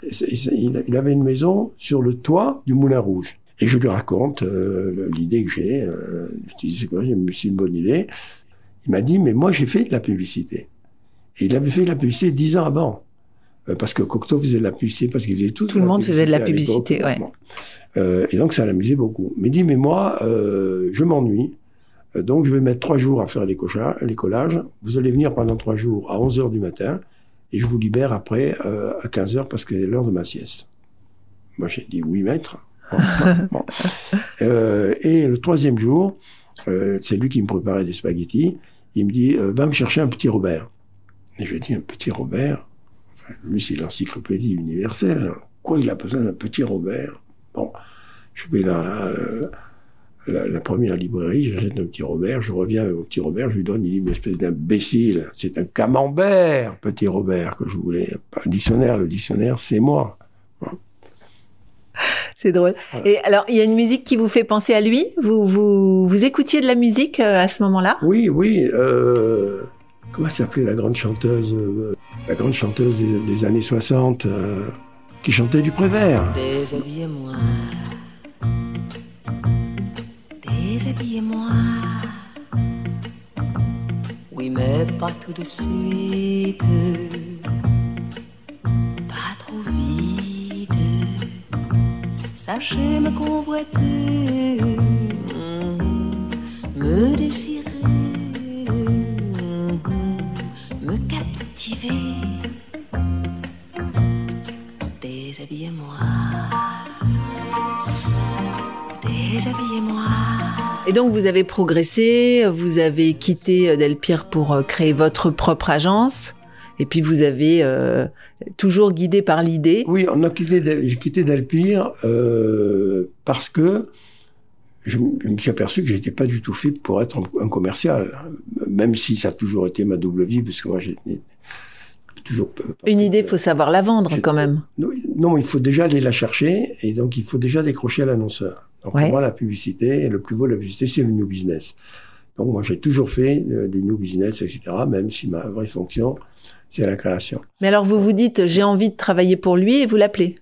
Il avait une maison sur le toit du Moulin Rouge. Et je lui raconte euh, l'idée que j'ai. Euh, je dis, c'est quoi, c'est une bonne idée. Il m'a dit, mais moi j'ai fait de la publicité. Et il avait fait de la publicité dix ans avant. Euh, parce que Cocteau faisait de la publicité, parce qu'il faisait tout.
Tout le monde faisait de la publicité, ouais.
Euh, et donc ça l'amusait beaucoup. Mais dit, mais moi, euh, je m'ennuie. Euh, Donc, je vais mettre trois jours à faire les, les collages. Vous allez venir pendant trois jours à 11 heures du matin et je vous libère après euh, à 15 heures parce que c'est l'heure de ma sieste. Moi, j'ai dit oui, maître. Bon, bon. *laughs* Euh, et le troisième jour, euh, c'est lui qui me préparait des spaghettis. Il me dit, va me chercher un petit Robert. Et je dis, un petit Robert? Lui, c'est l'encyclopédie universelle. Quoi, il a besoin d'un petit Robert? Bon, je vais dans la, la, la première librairie, j'achète un petit Robert, je reviens avec mon petit Robert, je lui donne, il dit, mais espèce d'imbécile, c'est un camembert, petit Robert, que je voulais. Pas le dictionnaire, le dictionnaire, c'est moi.
C'est drôle. Et alors il y a une musique qui vous fait penser à lui? Vous vous vous écoutiez de la musique euh, à ce moment-là?
Oui, oui, euh, comment s'appelait la grande chanteuse, euh, la grande chanteuse des, années 60, euh, qui chantait du Prévert
Déshabillez-moi. Déshabillez-moi. Oui, mais pas tout de suite. Pas trop vite. Sachez me convoiter. Me désirer. Déshabillez-moi.
Et donc vous avez progressé, vous avez quitté euh, Delpire pour euh, créer votre propre agence. Et puis vous avez euh, toujours guidé par l'idée.
Oui, on a quitté, j'ai quitté Delpire euh, parce que je, me suis aperçu que j'étais pas du tout fait pour être un, un commercial, même si ça a toujours été ma double vie, parce que moi j'ai toujours
Une idée, faut savoir la vendre quand même.
Non, non, il faut déjà aller la chercher et donc il faut déjà décrocher à l'annonceur. Donc
Ouais.
pour moi, la publicité, le plus beau de la publicité, c'est le new business. Donc moi, j'ai toujours fait euh, du new business, etc., même si ma vraie fonction, c'est la création.
Mais alors vous vous dites j'ai envie de travailler pour lui et vous l'appelez?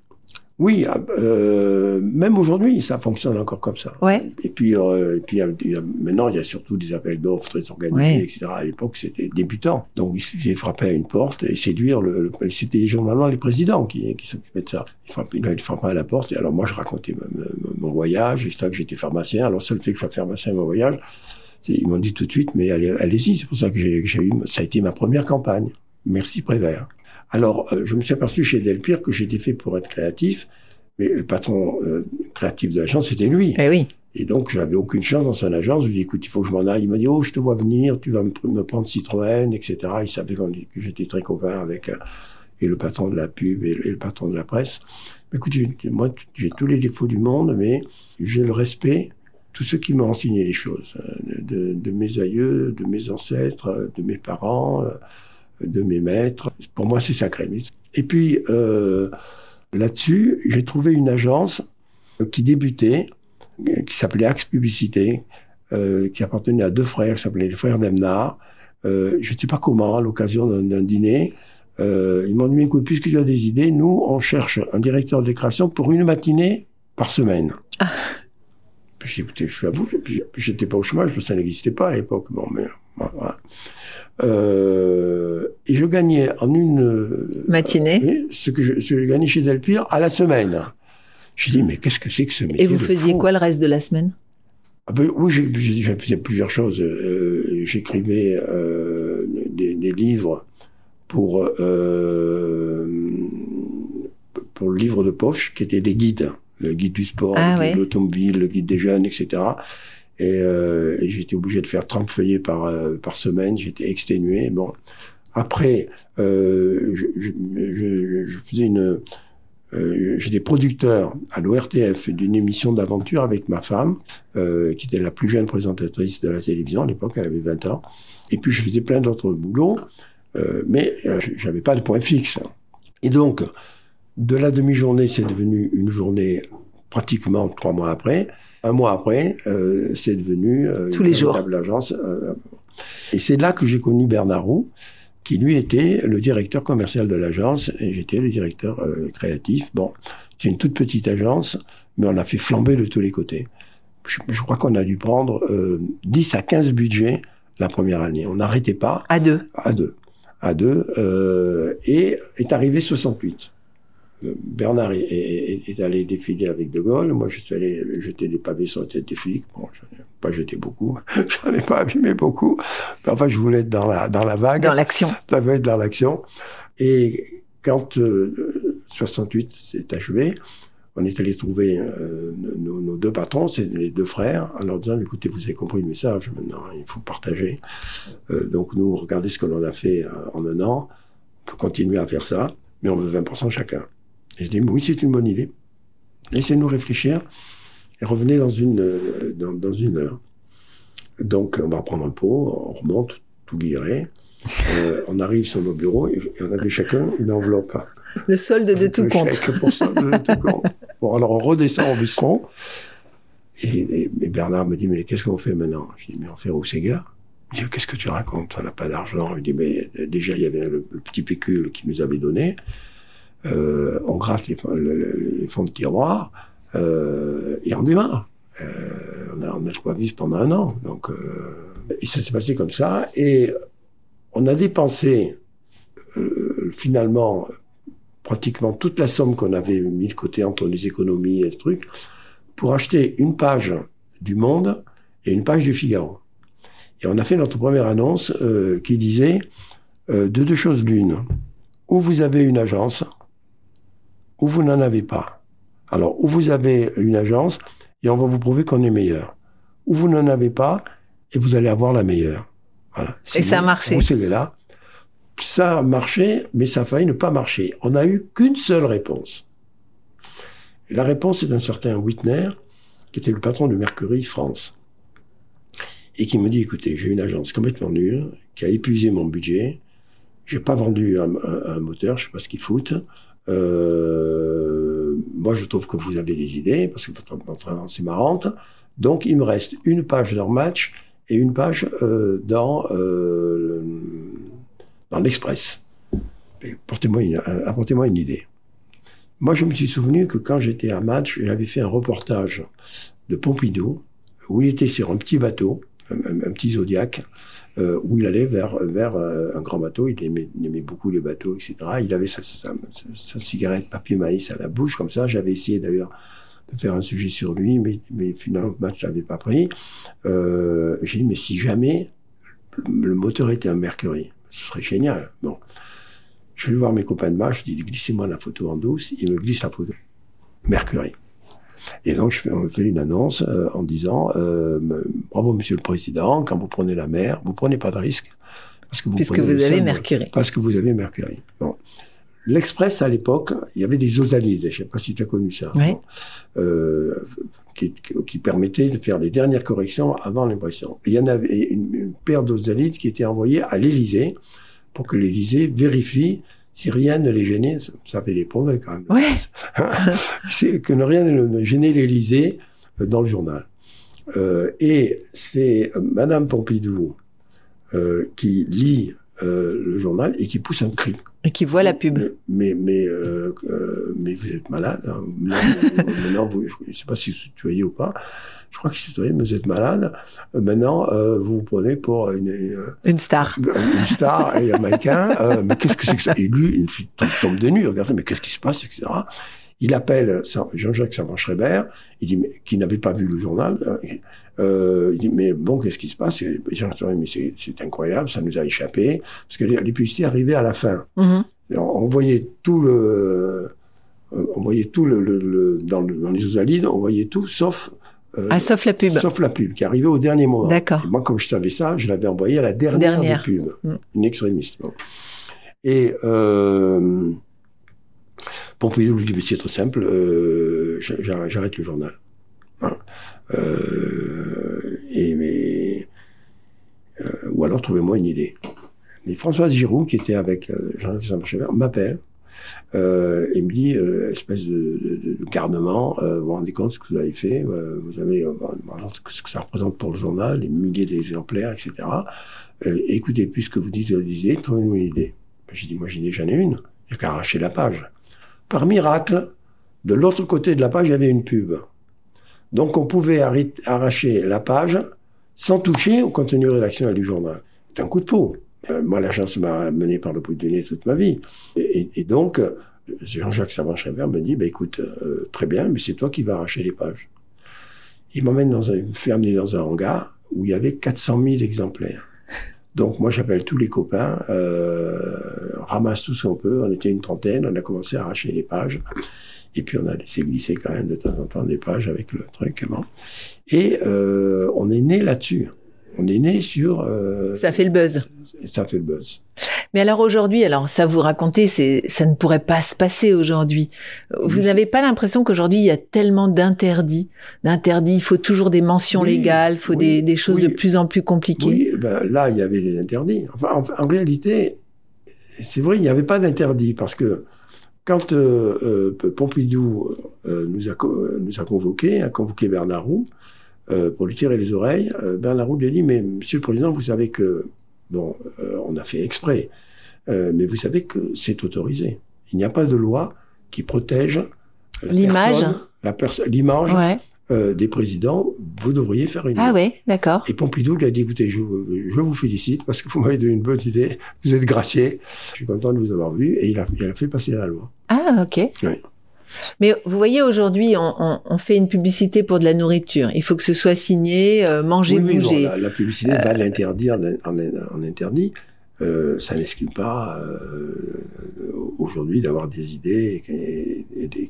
Oui, euh, même aujourd'hui, ça fonctionne encore comme ça.
Ouais.
Et puis, euh, et puis il y a- maintenant, il y a surtout des appels d'offres très organisés,
Ouais.
etc. À l'époque, c'était débutant. Donc, il suffisait frapper à une porte et séduire le. le- c'était généralement les présidents qui, qui s'occupaient de ça. Ils frappaient, ils frappaient à la porte. Et alors, moi, je racontais mon, voyage, etc. Que j'étais pharmacien. Alors, seul fait que je sois pharmacien, mon voyage, c'est- ils m'ont dit tout de suite, mais allez- allez-y. C'est pour ça que j'ai eu. Ça a été ma première campagne. Merci Prévert. Alors, euh, je me suis aperçu chez Delpire que j'étais fait pour être créatif, mais le patron euh, créatif de l'agence, c'était lui.
Eh oui.
Et donc, j'avais aucune chance dans son agence. Je lui ai dit, écoute, il faut que je m'en aille. Il m'a dit, oh, je te vois venir, tu vas me, me prendre Citroën, etc. Il savait que j'étais très copain avec euh, et le patron de la pub et, le- et le patron de la presse. Mais écoute, j'ai- moi, j'ai tous les défauts du monde, mais j'ai le respect. Tous ceux qui m'ont enseigné les choses, euh, de, de mes aïeux, de mes ancêtres, euh, de mes parents, euh, de mes maîtres. Pour moi, c'est sacré. Et puis, euh, là-dessus, j'ai trouvé une agence euh, qui débutait, qui s'appelait Axe Publicité, euh, qui appartenait à deux frères, qui s'appelaient les frères Demnard. Euh, je ne sais pas comment, à l'occasion d'un dîner, euh, ils m'ont dit, écoute, puisque tu as des idées, nous, on cherche un directeur de création pour une matinée par semaine. Puis j'ai écoutez, je suis à vous, j'étais pas au chômage, parce que ça n'existait pas à l'époque. Bon, mais voilà. Euh, et je gagnais en une euh,
Matinée.
ce que je, ce que je gagnais chez Delpire à la semaine. J'ai dit, mais qu'est-ce que c'est que ce métier
Et vous faisiez
fou
quoi le reste de la semaine?
Ah ben, Oui, j'ai- faisais plusieurs choses. Euh, J'écrivais euh, des, des livres pour, pour le livre de poche, qui étaient des guides. Le guide du sport,
Ah
le guide
ouais.
de l'automobile, le guide des jeunes, etc. Et, euh, j'étais obligé de faire 30 feuillets par, euh, par semaine. J'étais exténué. Bon. Après, euh, je, je, je- je faisais une... Euh, J'étais producteur à l'ORTF d'une émission d'aventure avec ma femme, euh, qui était la plus jeune présentatrice de la télévision. À l'époque, elle avait 20 ans. Et puis, je faisais plein d'autres boulots, euh, mais j'avais pas de point fixe. Et donc, de la demi-journée, c'est devenu une journée pratiquement trois mois après. Un mois après, euh, c'est devenu euh,
Tous
une
les jours.
agence. euh, et c'est là que j'ai connu Bernard Roux, qui lui était le directeur commercial de l'agence, et j'étais le directeur euh, créatif. Bon, c'est une toute petite agence, mais on a fait flamber de tous les côtés. Je, je crois qu'on a dû prendre euh, 10 à 15 budgets la première année. On n'arrêtait pas
À deux.
à deux. À deux. euh, et est arrivé 68. Euh, Bernard est, est- est allé défiler avec De Gaulle. Moi, je suis allé jeter des pavés sur la tête des flics. Bon, j'en ai pas jeté beaucoup. *laughs* j'en ai pas abîmé beaucoup. Mais enfin, je voulais être dans la, dans la vague.
Dans l'action.
Ça va être dans l'action. Et quand euh, 68 s'est achevé, on est allé trouver euh, nos, nos deux patrons, c'est les deux frères, en leur disant, écoutez, vous avez compris le message, maintenant il faut partager. Euh, donc nous, regardez ce que l'on a fait euh, en un an, on peut continuer à faire ça, mais on veut 20% chacun. Et je dis, oui, c'est une bonne idée. Laissez-nous réfléchir et revenez dans une, euh, dans, dans une heure. Donc on va prendre un pot, on remonte, tout guilleret. Euh, on arrive sur nos bureaux et, on avait chacun une enveloppe.
Le solde de tout compte.
pour ça, de tout compte. Bon, alors on redescend au bistrot. Et, et- et Bernard me dit, mais qu'est-ce qu'on fait maintenant? Je dis, mais on fait Roussega. Il dit, qu'est-ce que tu racontes? On n'a pas d'argent. Il dit, mais euh, déjà, il y avait le, le petit pécule qu'il nous avait donné. Euh, on gratte les, les fonds de tiroir euh, et on démarre. Euh, on, a, on a quoi vivre pendant un an. Donc, euh, et ça s'est passé comme ça. Et on a dépensé finalement pratiquement toute la somme qu'on avait mis de côté entre les économies et le truc pour acheter une page du Monde et une page du Figaro. Et on a fait notre première annonce euh, qui disait euh, de deux choses l'une. Ou vous avez une agence, ou vous n'en avez pas. Alors, ou vous avez une agence et on va vous prouver qu'on est meilleur. Ou vous n'en avez pas et vous allez avoir la meilleure. Voilà.
Et ça a marché.
Vous savez là. Ça a marché, mais ça a failli ne pas marcher. On n'a eu qu'une seule réponse. La réponse est d'un certain Whitner, qui était le patron de Mercury France, et qui me dit, écoutez, j'ai une agence complètement nulle, qui a épuisé mon budget, j'ai pas vendu un, un- un moteur, je sais pas ce qu'ils foutent. Euh, moi, je trouve que vous avez des idées, parce que votre, votre agence est marrante. Donc, il me reste une page dans Match et une page euh, dans euh, dans l'Express. Et Portez-moi une, apportez-moi une idée. Moi, je me suis souvenu que quand j'étais à match, j'avais fait un reportage de Pompidou, où il était sur un petit bateau, un, petit Zodiac, euh, où il allait vers, vers euh, un grand bateau. Il aimait, il aimait beaucoup les bateaux, etc. Il avait sa, sa, sa- cigarette papier maïs à la bouche, comme ça. J'avais essayé d'ailleurs de faire un sujet sur lui, mais, mais finalement, le match n'avait pas pris. Euh, J'ai dit, mais si jamais le moteur était un Mercury, ce serait génial. Bon. Je vais voir mes copains de match, je dis, glissez-moi la photo en douce. Ils me glissent la photo. Mercury. Et donc, je fais, on fait une annonce euh, en disant euh, Bravo, Monsieur le Président, quand vous prenez la mer, vous prenez pas de risque. Parce que vous,
Puisque vous avez Mercury.
Parce que vous avez Mercury. Bon. L'Express, à l'époque, il y avait des osalides. Je sais pas si tu as connu ça.
Oui.
Euh, qui, qui- qui permettaient de faire les dernières corrections avant l'impression. Il y en avait une, une paire d'osalides qui était envoyée à l'Élysée pour que l'Élysée vérifie si rien ne les gênait. Ça, ça fait des progrès quand même.
Ouais. *laughs*
c'est que ne rien ne, gênait l'Élysée euh, dans le journal. Euh, et c'est Madame Pompidou euh, qui lit euh, le journal et qui pousse un cri.
Et qui voit la pub.
Mais mais mais, euh, euh, mais vous êtes malade. Hein. Maintenant, vous, je ne sais pas si vous tutoyez ou pas. Je crois que c'est tutoyez, mais vous êtes malade. Euh, maintenant, euh, vous vous prenez pour une, une,
Une star.
une star et un mannequin. Euh, mais qu'est-ce que c'est que ça? Et lui, il tombe, tombe de nu. Regardez, mais qu'est-ce qui se passe, etc. Il appelle Jean-Jacques Savant-Schreiber. Il dit, mais, qui n'avait pas vu le journal. hein, euh, il dit, mais bon, qu'est-ce qui se passe? Et Jean-Jacques mais c'est incroyable, ça nous a échappé. Parce que les, publicités arrivaient à la fin.
Mhm.
Et on, on voyait tout le, euh, on voyait tout le, le, le- dans, le- dans les osalides, on voyait tout sauf, euh,
Ah, sauf la pub.
sauf la pub qui arrivait au dernier moment.
D'accord.
Moi, comme je savais ça, je l'avais envoyé à la dernière,
Dernière.
des pubs,
Mm.
une extrémiste. bon. Et euh, Pompidou lui dit, c'est très simple, euh, j'a- j'a- j'arrête le journal. Hein. Euh, et mais, euh, ou alors trouvez-moi une idée. Mais Françoise Giroud, qui était avec Jean-Jacques Saint-Marchevert, m'appelle euh, et me dit, euh, espèce de, de, de- garnement, euh, vous vous rendez compte ce que vous avez fait, euh, vous avez, euh, ce que ça représente pour le journal, des milliers d'exemplaires, etc. Euh, écoutez, puisque vous dites des idées, trouvez-nous une idée. Ben, J'ai dit, moi j'en ai j'en ai une, il a qu'à arracher la page. Par miracle, de l'autre côté de la page, il y avait une pub. Donc on pouvait arracher la page sans toucher au contenu rédactionnel du journal. C'est un coup de peau. Euh, moi, la chance m'a mené par le bout du nez toute ma vie. Et, donc, Jean-Jacques Savant-Chabert me dit, bah, écoute, euh, très bien, mais c'est toi qui vas arracher les pages. Il m'emmène dans un, il dans un hangar où il y avait 400 000 exemplaires. Donc moi j'appelle tous les copains, euh, ramasse tout ce qu'on peut, on était une trentaine, on a commencé à arracher les pages, et puis on a laissé glisser quand même de temps en temps des pages avec le truc. bon. Et euh, on est né là-dessus. On est né sur... Euh,
Ça fait le buzz.
Ça fait le buzz.
Mais alors aujourd'hui, alors ça vous racontez, c'est ça ne pourrait pas se passer aujourd'hui. Vous
Oui.
n'avez pas l'impression qu'aujourd'hui il y a tellement d'interdits, d'interdits. Il faut toujours des mentions
Oui,
légales, il faut
oui,
des, des choses de plus en plus compliquées.
Oui, ben, là, il y avait des interdits. Enfin, en, en réalité, c'est vrai, il n'y avait pas d'interdit parce que quand euh, euh, Pompidou euh, nous, a, nous a convoqués, a convoqué Bernard Roux pour lui tirer les oreilles, Bernard Roux lui a dit, mais Monsieur le Président, vous savez que, bon, euh, on a fait exprès, euh, mais vous savez que c'est autorisé. Il n'y a pas de loi qui protège
L'image.
la l'image
Ouais.
euh, des présidents. Vous devriez faire une
Ah ouais, d'accord.
Et Pompidou lui a dit, écoutez, je, je vous félicite parce que vous m'avez donné une bonne idée. Vous êtes gracié. Je suis content de vous avoir vu. Et il a, il a fait passer la loi.
Ah ok.
Oui.
Mais vous voyez aujourd'hui, on, on- on fait une publicité pour de la nourriture. Il faut que ce soit signé, euh, manger,
oui, oui, bon,
bouger.
la, la publicité va l'interdire en, en interdit. Euh, ça n'exclut pas euh, aujourd'hui d'avoir des idées et,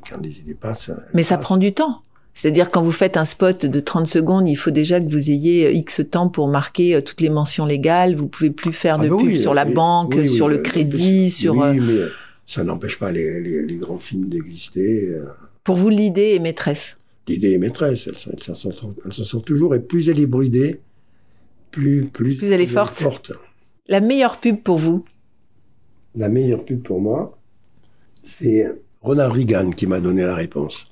quand des idées passent.
Mais ça prend du temps. C'est-à-dire quand vous faites un spot de 30 secondes, il faut déjà que vous ayez euh, X temps pour marquer euh, toutes les mentions légales. Vous pouvez plus faire
Ah
de
bah
pub
oui,
sur la banque, sur le
euh,
crédit, sur.
Oui,
euh,
mais ça n'empêche pas les, les, les grands films d'exister. euh.
Pour vous, l'idée est maîtresse.
L'idée est maîtresse, elle, s'en- elle elle s'en sort toujours, et plus elle est bridée, plus, plus,
Plus elle est forte. La meilleure pub pour vous?
La meilleure pub pour moi, c'est Ronald Reagan qui m'a donné la réponse.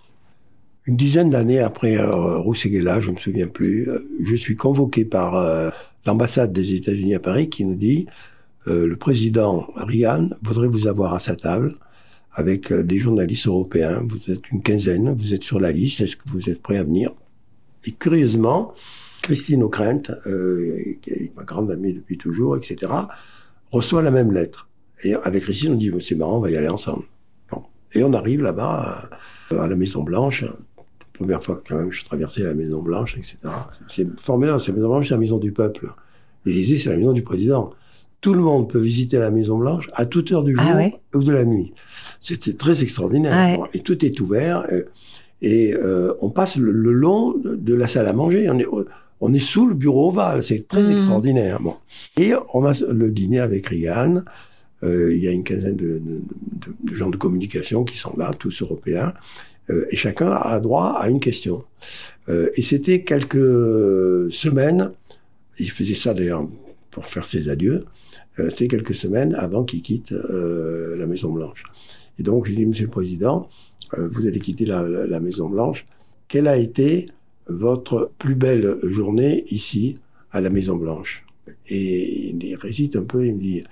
Une dizaine d'années après euh, Roussegela, je me souviens plus, euh, je suis convoqué par euh, l'ambassade des États-Unis à Paris qui nous dit euh, le président Reagan voudrait vous avoir à sa table avec euh, des journalistes européens. Vous êtes une quinzaine, vous êtes sur la liste. Est-ce que vous êtes prêts à venir? Et curieusement, Christine O'Krent, euh, qui est ma grande amie depuis toujours, etc., reçoit la même lettre. Et avec Christine, on dit c'est marrant, on va y aller ensemble. Et on arrive là-bas euh, à la Maison Blanche. Première fois quand même que je traversais la Maison Blanche, etc. C'est formidable. C'est la Maison Blanche, c'est la maison du peuple. L'Élysée, c'est la maison du président. Tout le monde peut visiter la Maison Blanche à toute heure du jour
Ah ouais
ou de la nuit. C'était très extraordinaire.
Ah ouais.
Et tout est ouvert. euh, Et euh, on passe le, le long de, de la salle à manger. On est, on est sous le bureau ovale. C'est très
Mhm.
extraordinaire. Bon. Et on a le dîner avec Reagan. Euh, il y a une quinzaine de, de- de- de gens de communication qui sont là, tous européens. Euh, et chacun a droit à une question. Et c'était quelques semaines, il faisait ça d'ailleurs pour faire ses adieux, euh, c'était quelques semaines avant qu'il quitte euh, la Maison Blanche. Et donc, je dis, Monsieur le Président, euh, vous allez quitter la, la- la Maison Blanche. Quelle a été votre plus belle journée ici, à la Maison Blanche? Et il hésite un peu, il me dit,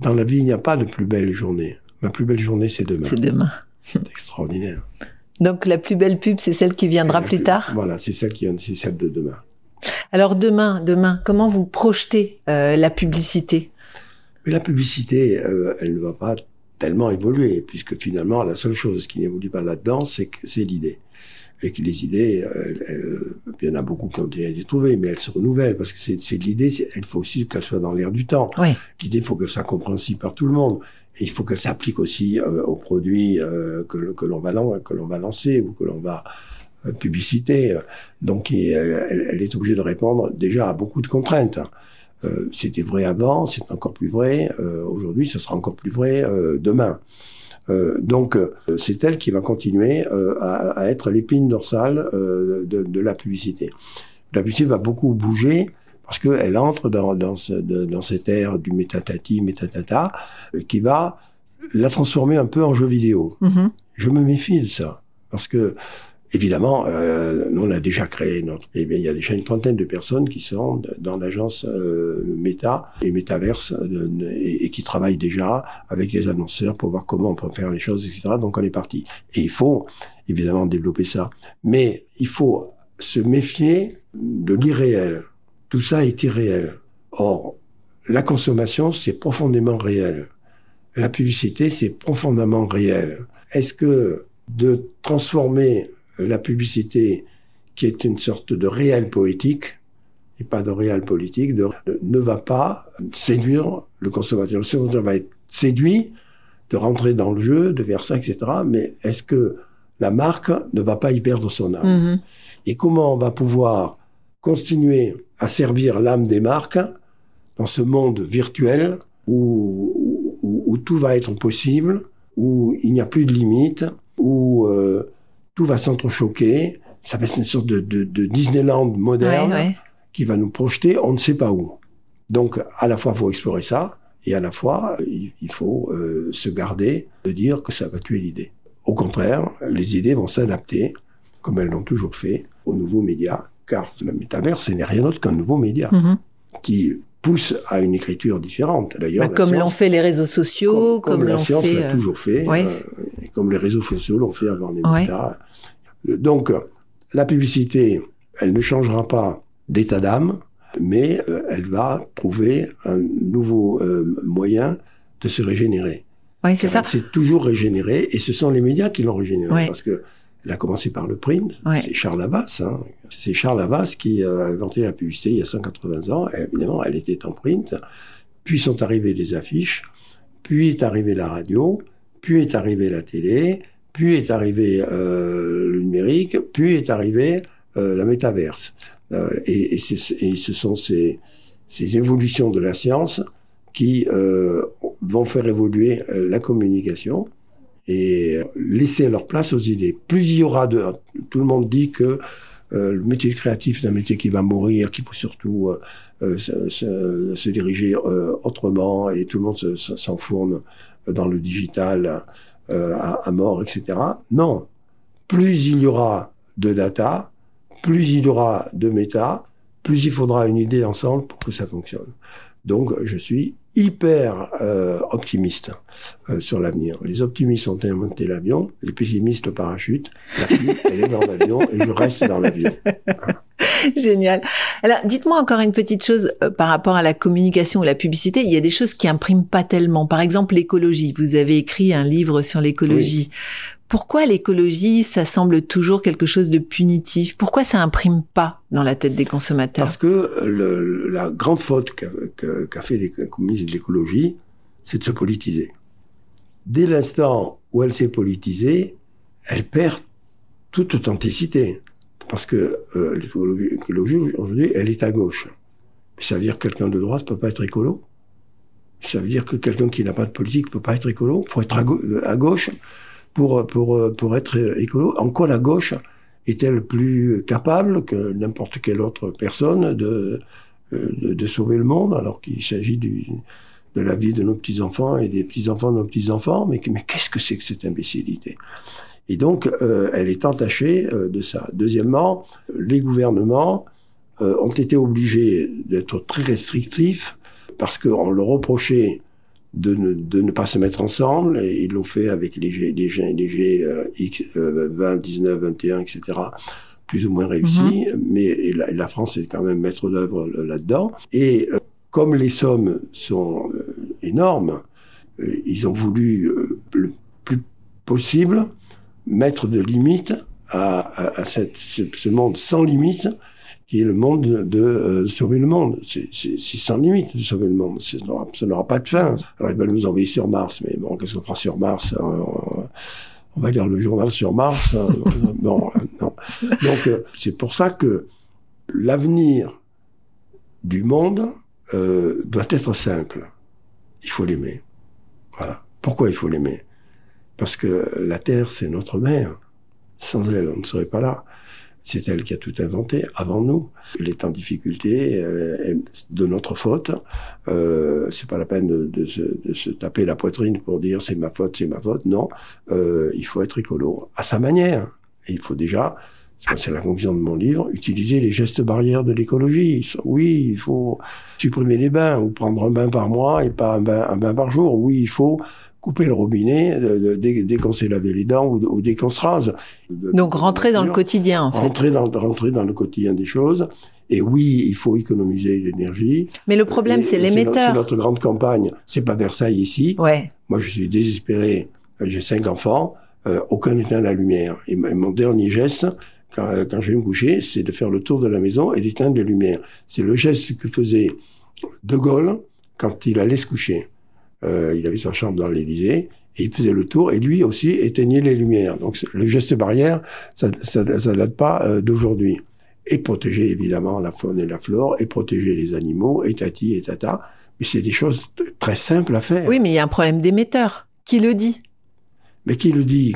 dans la vie, il n'y a pas de plus belle journée. Ma plus belle journée, c'est demain.
C'est demain.
C'est extraordinaire.
Donc la plus belle pub, c'est celle qui viendra plus tard?
Voilà, c'est celle qui c'est celle de demain.
Alors demain, demain, comment vous projetez euh, la publicité?
Mais la publicité, euh, elle ne va pas tellement évoluer, puisque finalement, la seule chose qui n'évolue pas là-dedans, c'est que c'est l'idée. Et que les idées, euh, elles- elles- il y en a beaucoup qui ont déjà été trouvées, mais elles se renouvellent, parce que c'est l'idée, il faut aussi qu'elle soit dans l'air du temps.
Oui.
L'idée, il faut qu'elle soit compréhensible par tout le monde. Et il faut qu'elle s'applique aussi euh, aux produits euh, que, l'on va, que lancer ou que l'on va euh, publiciter. Donc, il- elle, elle est obligée de répondre déjà à beaucoup de contraintes. Euh, C'était vrai avant, c'est encore plus vrai euh, aujourd'hui, ce sera encore plus vrai euh, demain. Euh, donc, euh, c'est elle qui va continuer euh, à, à être l'épine dorsale euh, de, de la publicité. La publicité va beaucoup bouger parce qu'elle entre dans, dans, ce, de- dans cette ère du métatati, métatata, qui va la transformer un peu en jeu vidéo.
Mhm.
Je me méfie de ça parce que Évidemment, euh, nous on a déjà créé notre. Eh bien, il y a déjà une trentaine de personnes qui sont dans l'agence euh, Meta et Metaverse euh, et qui travaillent déjà avec les annonceurs pour voir comment on peut faire les choses, etc. Donc on est parti. Et il faut évidemment développer ça, mais il faut se méfier de l'irréel. Tout ça est irréel. Or, la consommation c'est profondément réel. La publicité c'est profondément réel. Est-ce que de transformer la publicité, qui est une sorte de réel poétique, et pas de réel politique, de- ne va pas séduire le consommateur. Le consommateur va être séduit de rentrer dans le jeu, de faire ça, etc. Mais est-ce que la marque ne va pas y perdre son âme
Mhm.
Et comment on va pouvoir continuer à servir l'âme des marques dans ce monde virtuel où, où, où tout va être possible, où il n'y a plus de limites, où euh, tout va s'entrechoquer. Ça va être une sorte de, de, de Disneyland moderne
Ouais, ouais.
qui va nous projeter on ne sait pas où. Donc, à la fois, il faut explorer ça, et à la fois, il, il faut euh, se garder de dire que ça va tuer l'idée. Au contraire, les idées vont s'adapter, comme elles l'ont toujours fait, aux nouveaux médias, car le métavers, ce n'est rien d'autre qu'un nouveau média
Mhm.
qui pousse à une écriture différente. D'ailleurs,
Bah,
la
comme l'ont fait les réseaux sociaux, comme,
la
l'ont
science
fait.
l'a
euh,
toujours fait,
ouais,
euh,
c'est-
et comme les réseaux sociaux l'ont fait avant les
Ouais.
médias. Donc, euh, la publicité, elle ne changera pas d'état d'âme, mais euh, elle va trouver un nouveau euh, moyen de se régénérer.
ouais, c'est ça.
S'est toujours régénérée, et ce sont les médias qui l'ont régénérée,
Ouais.
parce que elle a commencé par le print,
Ouais.
c'est Charles Havas, hein. c'est Charles Havas qui a inventé la publicité il y a 180 ans, et évidemment elle était en print, puis sont arrivées les affiches, puis est arrivée la radio, puis est arrivée la télé, puis est arrivé euh, le numérique, puis est arrivé euh, la métaverse. Euh, et, et, et ce sont ces, ces évolutions de la science qui euh, vont faire évoluer euh, la communication et laisser leur place aux idées. Plus il y aura de... Tout le monde dit que euh, le métier créatif, c'est un métier qui va mourir, qu'il faut surtout euh, euh, se, se- se diriger euh, autrement, et tout le monde se- se- s'enfourne dans le digital euh, à, à mort, etc. Non. Plus il y aura de data, plus il y aura de méta, plus il faudra une idée ensemble pour que ça fonctionne. Donc, je suis hyper euh, optimistes euh, sur l'avenir. Les optimistes ont inventé l'avion, les pessimistes le parachute. La fille, *laughs* elle est dans l'avion et je reste dans l'avion. *laughs*
Génial. Alors, dites-moi encore une petite chose euh, par rapport à la communication ou la publicité. Il y a des choses qui impriment pas tellement. Par exemple, l'écologie. Vous avez écrit un livre sur l'écologie. Pourquoi l'écologie, ça semble toujours quelque chose de punitif? Pourquoi ça imprime pas dans la tête des consommateurs?
Parce que le, la grande faute qu'a fait les de l'écologie, c'est de se politiser. Dès l'instant où elle s'est politisée, elle perd toute authenticité. Parce que euh, l'écologie aujourd'hui, elle est à gauche. Ça veut dire que quelqu'un de droite peut pas être écolo? Ça veut dire que quelqu'un qui n'a pas de politique peut pas être écolo? Faut être à gauche? Pour, pour, pour être écolo. En quoi la gauche est-elle plus capable que n'importe quelle autre personne de, de, de sauver le monde alors qu'il s'agit du, de la vie de nos petits-enfants et des petits-enfants de nos petits-enfants? Mais, mais qu'est-ce que c'est que cette imbécilité? Et donc, euh, elle est entachée euh, de ça. Deuxièmement, les gouvernements euh, ont été obligés d'être très restrictifs parce qu'on leur reprochait de ne, de ne pas se mettre ensemble, et ils l'ont fait avec les G, les G, les G euh, X, euh, 20, 19, 21, etc., plus ou moins réussi, mais et la, France est quand même maître d'œuvre euh, là-dedans. Et euh, comme les sommes sont euh, énormes, euh, ils ont voulu euh, le plus possible mettre de limites à, à, à cette, ce, ce monde sans limite qui est le monde de, euh, sauver le monde. C'est sans limite de sauver le monde. Ça n'aura- pas de fin. Alors ils veulent nous envoyer sur Mars, mais bon, qu'est-ce qu'on fera sur Mars Euh, on, on va lire le journal sur Mars. euh, *laughs* bon, euh, non. Donc euh, c'est pour ça que l'avenir du monde euh, doit être simple. Il faut l'aimer. Voilà. Pourquoi il faut l'aimer? Parce que la Terre, c'est notre mère. Sans elle, on ne serait pas là. C'est elle qui a tout inventé avant nous. Elle est en difficulté, elle est de notre faute. Euh, c'est pas la peine de, se, de, se, taper la poitrine pour dire c'est ma faute, c'est ma faute. Non, euh, il faut être écolo à sa manière. Et il faut déjà, c'est la conclusion de mon livre, utiliser les gestes barrières de l'écologie. Oui, il faut supprimer les bains ou prendre un bain par mois et pas un bain, un bain par jour. Oui, il faut couper le robinet dès, dès qu'on s'est lavé les dents ou, ou dès qu'on se rase.
Donc rentrer dans le quotidien, en fait.
Rentrer dans, rentrer dans le quotidien des choses. Et oui, il faut économiser l'énergie.
Mais le problème, c'est l'émetteur.
C'est notre grande campagne. C'est pas Versailles ici.
Ouais.
Moi, je suis désespéré. J'ai cinq enfants. Euh, aucun n'éteint la lumière. Et mon dernier geste, quand, quand je vais me coucher, c'est de faire le tour de la maison et d'éteindre les lumières. C'est le geste que faisait De Gaulle quand il allait se coucher. Euh, il avait sa chambre dans l'Élysée et il faisait le tour et lui aussi éteignait les lumières. Donc le geste barrière, ça, ça, ça date pas euh, d'aujourd'hui. Et protéger évidemment la faune et la flore, et protéger les animaux, et tati et tata. Mais c'est des choses très simples à faire.
Oui, mais il y a un problème d'émetteur. Qui le dit?
Mais qui le dit?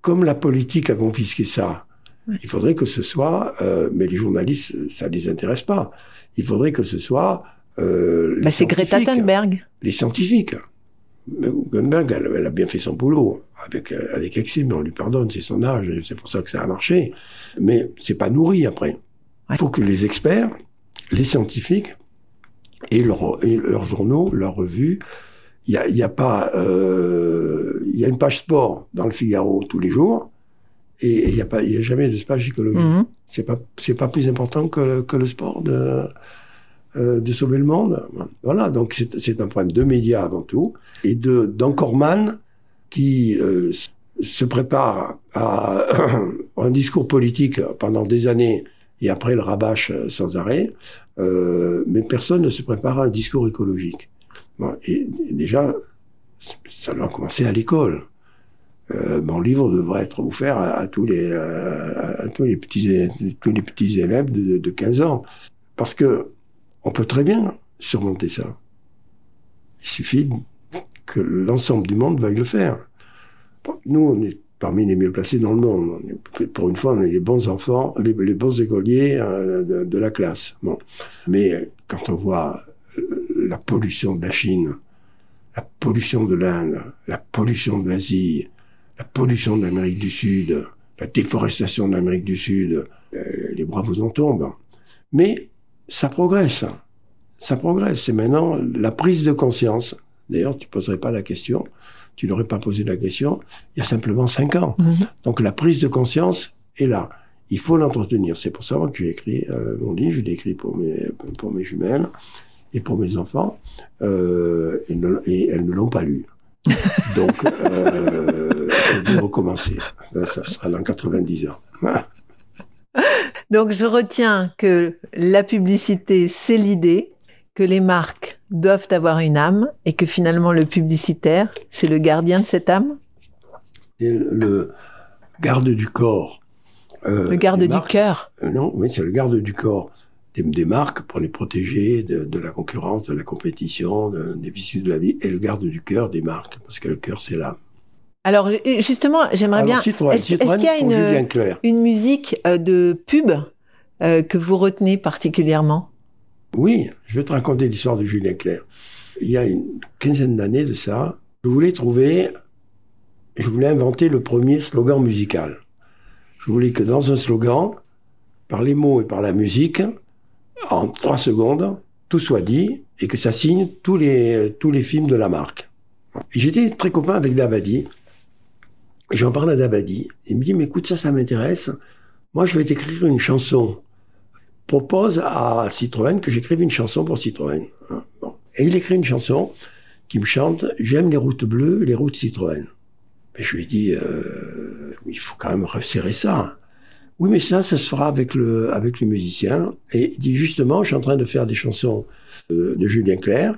Comme la politique a confisqué ça, il faudrait que ce soit. Euh, mais les journalistes, ça les intéresse pas. Il faudrait que ce soit. Euh,
bah c'est Greta Thunberg.
Les scientifiques. Thunberg, elle, elle, a bien fait son boulot avec avec Exim, on lui pardonne, c'est son âge, c'est pour ça que ça a marché. Mais c'est pas nourri après. Il faut que les experts, les scientifiques et, leur, et leurs journaux, leurs revues, il y a, y a pas, il euh, y a une page sport dans le Figaro tous les jours et il y a pas, il y a jamais de page écologie. Mm -hmm. C'est pas, c'est pas plus important que le, que le sport de euh, de sauver le monde. Voilà, donc c'est un problème de médias avant tout et de d'Anchorman qui euh, se prépare à *coughs* un discours politique pendant des années et après le rabâche sans arrêt, euh, mais personne ne se prépare à un discours écologique. Bon, et, déjà, ça doit commencer à l'école. Euh, mon livre devrait être offert à, à tous les à, à, tous les petits tous les petits élèves de, de 15 ans, parce que on peut très bien surmonter ça. Il suffit que l'ensemble du monde veuille le faire. Nous, on est parmi les mieux placés dans le monde. Pour une fois, on est les bons enfants, les, bons écoliers euh, de, la classe. Bon. Mais quand on voit la pollution de la Chine, la pollution de l'Inde, la pollution de l'Asie, la pollution de l'Amérique du Sud, la déforestation de l'Amérique du Sud, euh, les bras vous en tombent. Mais ça progresse. ça progresse. C'est maintenant la prise de conscience. D'ailleurs, tu poserais pas la question, tu n'aurais pas posé la question il y a simplement cinq ans. Donc la prise de conscience est là. Il faut l'entretenir. C'est pour ça que j'ai écrit euh, mon livre. Je l'ai écrit pour mes pour mes jumelles et pour mes enfants. Euh, et, ne- et elles ne l'ont pas lu. *laughs* Donc, euh, je vais recommencer. Ça sera dans 90 ans. *laughs*
Donc je retiens que la publicité, c'est l'idée, que les marques doivent avoir une âme et que finalement le publicitaire, c'est le gardien de cette âme,
Et le garde du corps. euh,
le garde du cœur.
Euh, Non, oui, c'est le garde du corps des, des marques pour les protéger de, de la concurrence, de la compétition, de- des vicieux de la vie, et le garde du cœur des marques, parce que le cœur, c'est l'âme.
Alors ju- justement, j'aimerais bien.
Citroën,
Est-ce qu'il y a une, une musique euh, de pub euh, que vous retenez particulièrement?
Oui, je vais te raconter l'histoire de Julien Clerc. Il y a une quinzaine d'années de ça, je voulais trouver, je voulais inventer le premier slogan musical. Je voulais que dans un slogan, par les mots et par la musique, en trois secondes, tout soit dit et que ça signe tous les, tous les films de la marque. Et j'étais très copain avec Dabadi. Et j'en parle à Dabadi. Il me dit, mais écoute, ça, ça m'intéresse. Moi, je vais t'écrire une chanson propose à Citroën que j'écrive une chanson pour Citroën. Hein, bon. Et il écrit une chanson qui me chante J'aime les routes bleues, les routes Citroën. Et je lui ai dit euh, il faut quand même resserrer ça. Oui, mais ça, ça se fera avec le avec le musicien. Et il dit justement, je suis en train de faire des chansons euh, de Julien Clerc,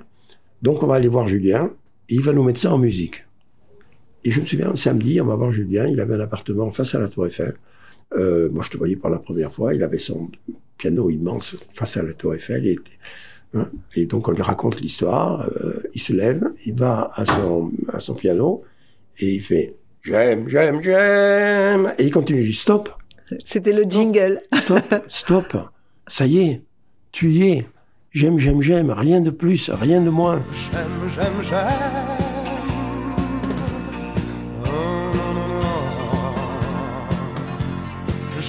donc on va aller voir Julien et il va nous mettre ça en musique. Et je me souviens, un samedi, on va voir Julien, il avait un appartement face à la Tour Eiffel. Euh, moi, je te voyais pour la première fois, il avait son piano immense face à la Tour Eiffel. Et, hein, et donc on lui raconte l'histoire. euh, il se lève, il va à son à son piano et il fait j'aime, j'aime, j'aime. Et il continue, il dit stop,
C'était le jingle.
stop, stop. Ça y est, tu y es. J'aime, j'aime, j'aime. Rien de plus, rien de moins.
J'aime, j'aime, j'aime.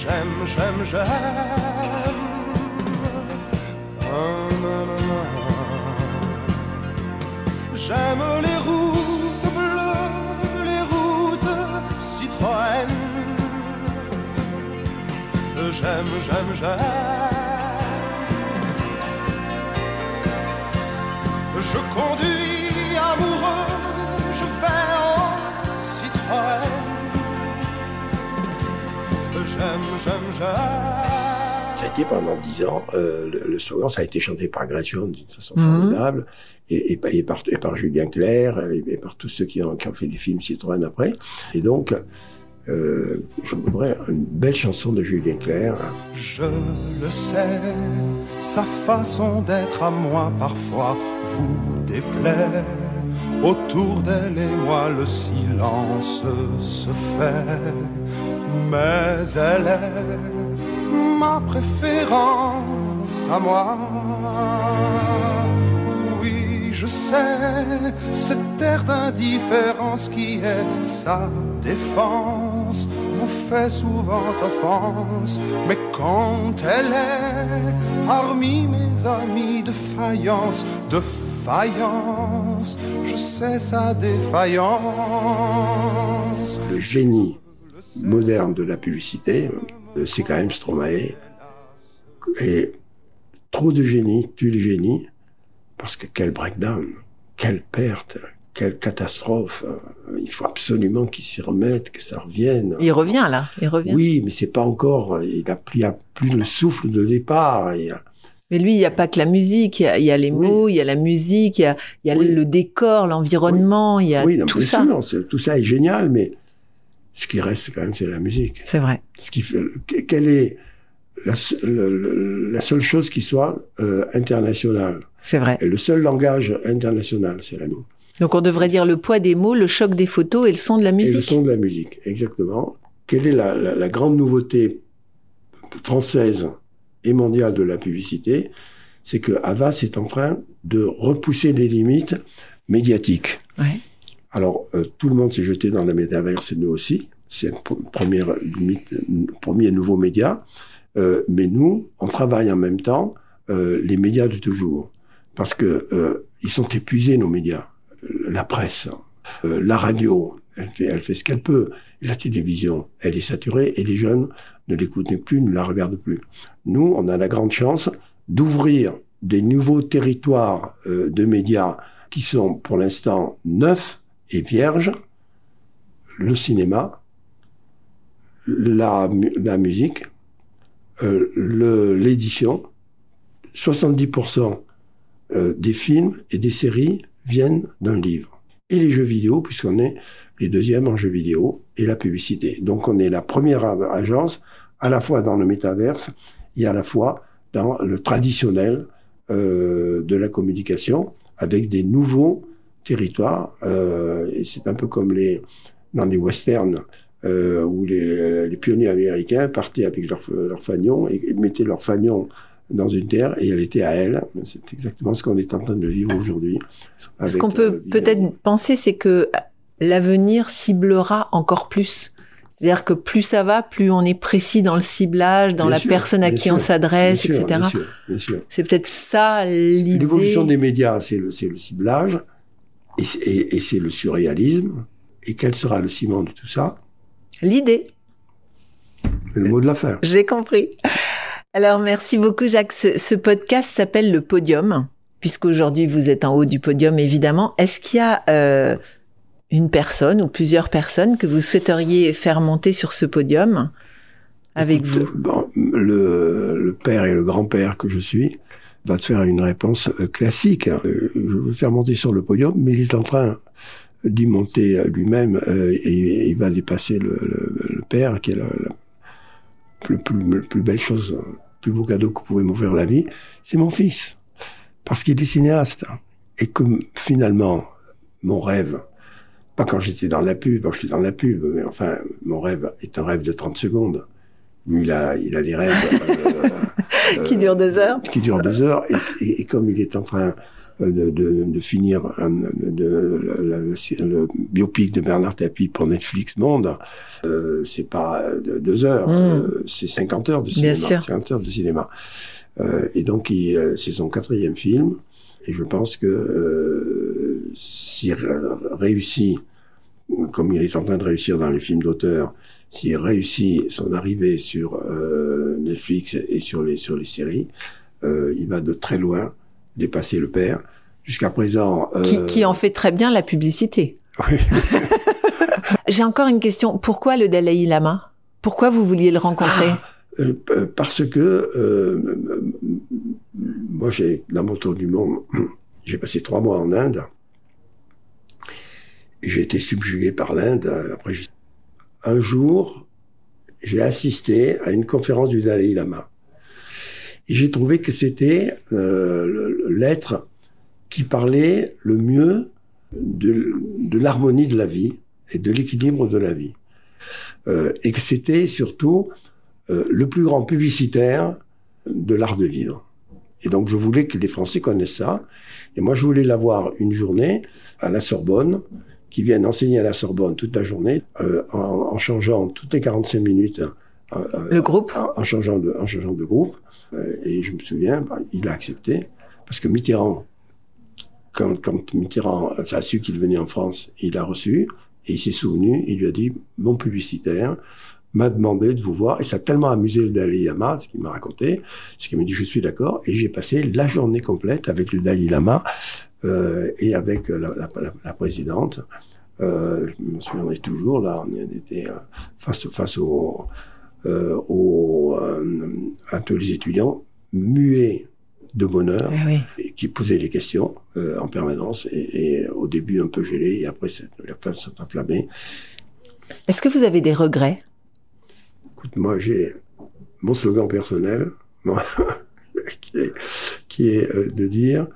J'aime, j'aime, j'aime. Non. J'aime les routes bleues, les routes Citroën. J'aime, j'aime, j'aime. Je conduis amoureux, je vais en Citroën. J'aime, j'aime, j'aime.
Ça a été pendant dix ans. euh, le, le slogan, ça a été chanté par Gration d'une façon
Mhm.
formidable, et, et, par- et par, et par Julien Clerc, et, et par tous ceux qui ont, qui ont fait les films Citroën après. Et donc, euh, je voudrais une belle chanson de Julien Clerc.
Je le sais, sa façon d'être à moi parfois vous déplaît. Autour d'elle et moi le silence se fait, mais elle est ma préférence à moi. Oui, je sais, cet air d'indifférence qui est sa défense vous fait souvent offense, mais quand elle est parmi mes amis de faïence, de faïence, je sais sa défaillance.
Le génie moderne de la publicité, euh, c'est quand même Stromae. Et trop de génie tue le génie, parce que quel breakdown, quelle perte, quelle catastrophe. Euh, Il faut absolument qu'il s'y remette, que ça revienne.
Il revient là, il revient.
Oui, mais c'est pas encore. Il a plus, il a plus le souffle de départ. Il y a-
Mais lui, il n'y a pas que la musique, il y a, il y a les
Oui.
mots, il y a la musique, il y a, il y a
Oui.
le décor, l'environnement, il y a
oui, non,
tout ça.
sûr, tout ça est génial, mais ce qui reste quand même, c'est la musique.
C'est vrai.
Ce qui fait, que- quelle est la, se- le- le- la seule chose qui soit euh, internationale
C'est vrai.
Et le seul langage international, c'est la nous.
Donc on devrait dire le poids des mots, le choc des photos et le son de la
Et le
musique.
son de la musique, exactement. Quelle est la, la- la grande nouveauté française et mondiale de la publicité? C'est que Havas est en train de repousser les limites médiatiques.
Ouais.
Alors, euh, tout le monde s'est jeté dans la métaverse, nous aussi. C'est un premier nouveau média. Euh, mais nous, on travaille en même temps euh, les médias de toujours. parce que euh, ils sont épuisés nos médias, la presse, euh, la radio, elle fait, elle fait ce qu'elle peut. La télévision, elle est saturée et les jeunes ne l'écoutent plus, ne la regardent plus. Nous, on a la grande chance d'ouvrir des nouveaux territoires euh, de médias qui sont pour l'instant neufs et vierges. Le cinéma, la, la musique, euh, l'édition. 70% euh, des films et des séries viennent d'un livre. Et les jeux vidéo, puisqu'on est les deuxièmes en jeux vidéo, et la publicité. Donc on est la première agence, à la fois dans le métaverse et à la fois dans le traditionnel euh, de la communication, avec des nouveaux territoires. Euh, c'est un peu comme les dans les westerns, euh, où les, les pionniers américains partaient avec leur, leur fanion et mettaient leur fanion dans une terre et elle était à elle. C'est exactement ce qu'on est en train de vivre aujourd'hui.
Ce qu'on
euh,
peut
vidéo.
peut-être penser, c'est que l'avenir ciblera encore plus. C'est-à-dire que plus ça va, plus on est précis dans le ciblage, dans
Bien
la
sûr,
personne à qui on s'adresse, etc.
Bien sûr, bien sûr.
C'est peut-être ça l'idée.
L'évolution des médias, c'est le, c'est le ciblage et, c'est- et, et c'est le surréalisme. Et quel sera le ciment de tout ça?
L'idée.
Le mot de la fin.
J'ai compris. Alors, merci beaucoup, Jacques. Ce, ce podcast s'appelle Le Podium, puisqu'aujourd'hui, vous êtes en haut du podium, évidemment. Est-ce qu'il y a euh, une personne ou plusieurs personnes que vous souhaiteriez faire monter sur ce podium avec
Écoute,
vous?
bon, le, le père et le grand-père que je suis va te faire une réponse euh, classique. hein. Euh, Je veux faire monter sur le podium, mais il est en train d'y monter euh, lui-même et il va dépasser le, père, qui est la, plus, belle chose, le plus beau cadeau que pouvait m'offrir la vie. C'est mon fils, parce qu'il est cinéaste et que finalement mon rêve, pas quand j'étais dans la pub, quand j'étais dans la pub, mais enfin mon rêve est un rêve de 30 secondes. Lui, il a, il a les rêves *laughs*
qui dure deux heures
qui dure deux heures et, et- et comme il est en train euh, de, de, de finir un- de, la- la- le biopic de Bernard Tapie pour Netflix Monde, euh, c'est pas euh, de- deux heures,
Mm.
euh, c'est 50 heures de
Bien
cinéma.
sûr.
50 heures de cinéma. Euh, et donc, euh, c'est son quatrième film. Et je pense que euh, s'il ré- réussit, comme il est en train de réussir dans les films d'auteur, s'il réussit son arrivée sur euh, Netflix et sur les sur les séries, euh, il va de très loin dépasser le père. Jusqu'à présent, euh,
qui, qui en fait très bien la publicité.
Oui. *laughs* *laughs*
J'ai encore une question. Pourquoi le Dalai Lama? Pourquoi vous vouliez le rencontrer?
Euh, p- parce que euh, moi, j'ai dans mon tour du monde, *clears throat* j'ai passé trois mois en Inde. Et j'ai été subjugué par l'Inde. Après, un jour, j'ai assisté à une conférence du Dalai Lama. Et j'ai trouvé que c'était euh, l'être qui parlait le mieux de, de l'harmonie de la vie et de l'équilibre de la vie. Euh, et que c'était surtout euh, le plus grand publicitaire de l'art de vivre. Et donc je voulais que les Français connaissent ça. Et moi je voulais l'avoir une journée à la Sorbonne, qui vienne enseigner à la Sorbonne toute la journée, euh, en, en changeant toutes les 45 minutes. euh, euh,
Le groupe
en, en changeant de, en changeant de groupe. Euh, et je me souviens, bah, il a accepté. Parce que Mitterrand, quand, quand Mitterrand a su qu'il venait en France, il a reçu. Et il s'est souvenu, il lui a dit, mon publicitaire m'a demandé de vous voir. Et ça a tellement amusé le Dalai Lama, ce qu'il m'a raconté, ce qu'il m'a dit, je suis d'accord. Et j'ai passé la journée complète avec le Dalai Lama euh, et avec la, la, la, la présidente. Euh, je me souviendrai toujours, là, on était euh, face, face au, euh, au, à tous les étudiants, muets de bonheur,
Eh oui.
et qui posaient des questions en permanence, et, et au début un peu gelé, et après la fin s'est enflammée.
Est-ce que vous avez des regrets?
Écoute, moi j'ai mon slogan personnel, moi, *laughs* qui est, qui est de dire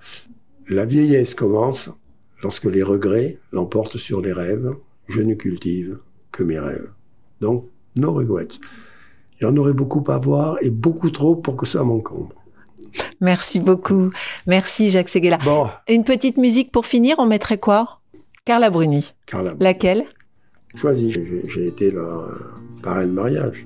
la vieillesse commence lorsque les regrets l'emportent sur les rêves. Je ne cultive que mes rêves. Donc, no regrets. Il y en aurait beaucoup à voir et beaucoup trop pour que ça m'encombre.
Merci beaucoup. Merci Jacques Seguela.
Bon,
Une petite musique pour finir, on mettrait quoi? Carla Bruni.
Carla,
Laquelle?
Choisis. J'ai été leur parrain de mariage.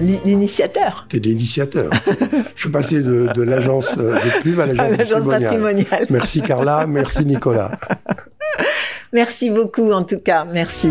L'initiateur.
T'es l'initiateur. Je suis passé de, de l'agence euh, de pub à l'agence
À l'agence
patrimoniale.
patrimoniale.
Merci Carla, merci Nicolas. *laughs*
Merci beaucoup en tout cas. Merci.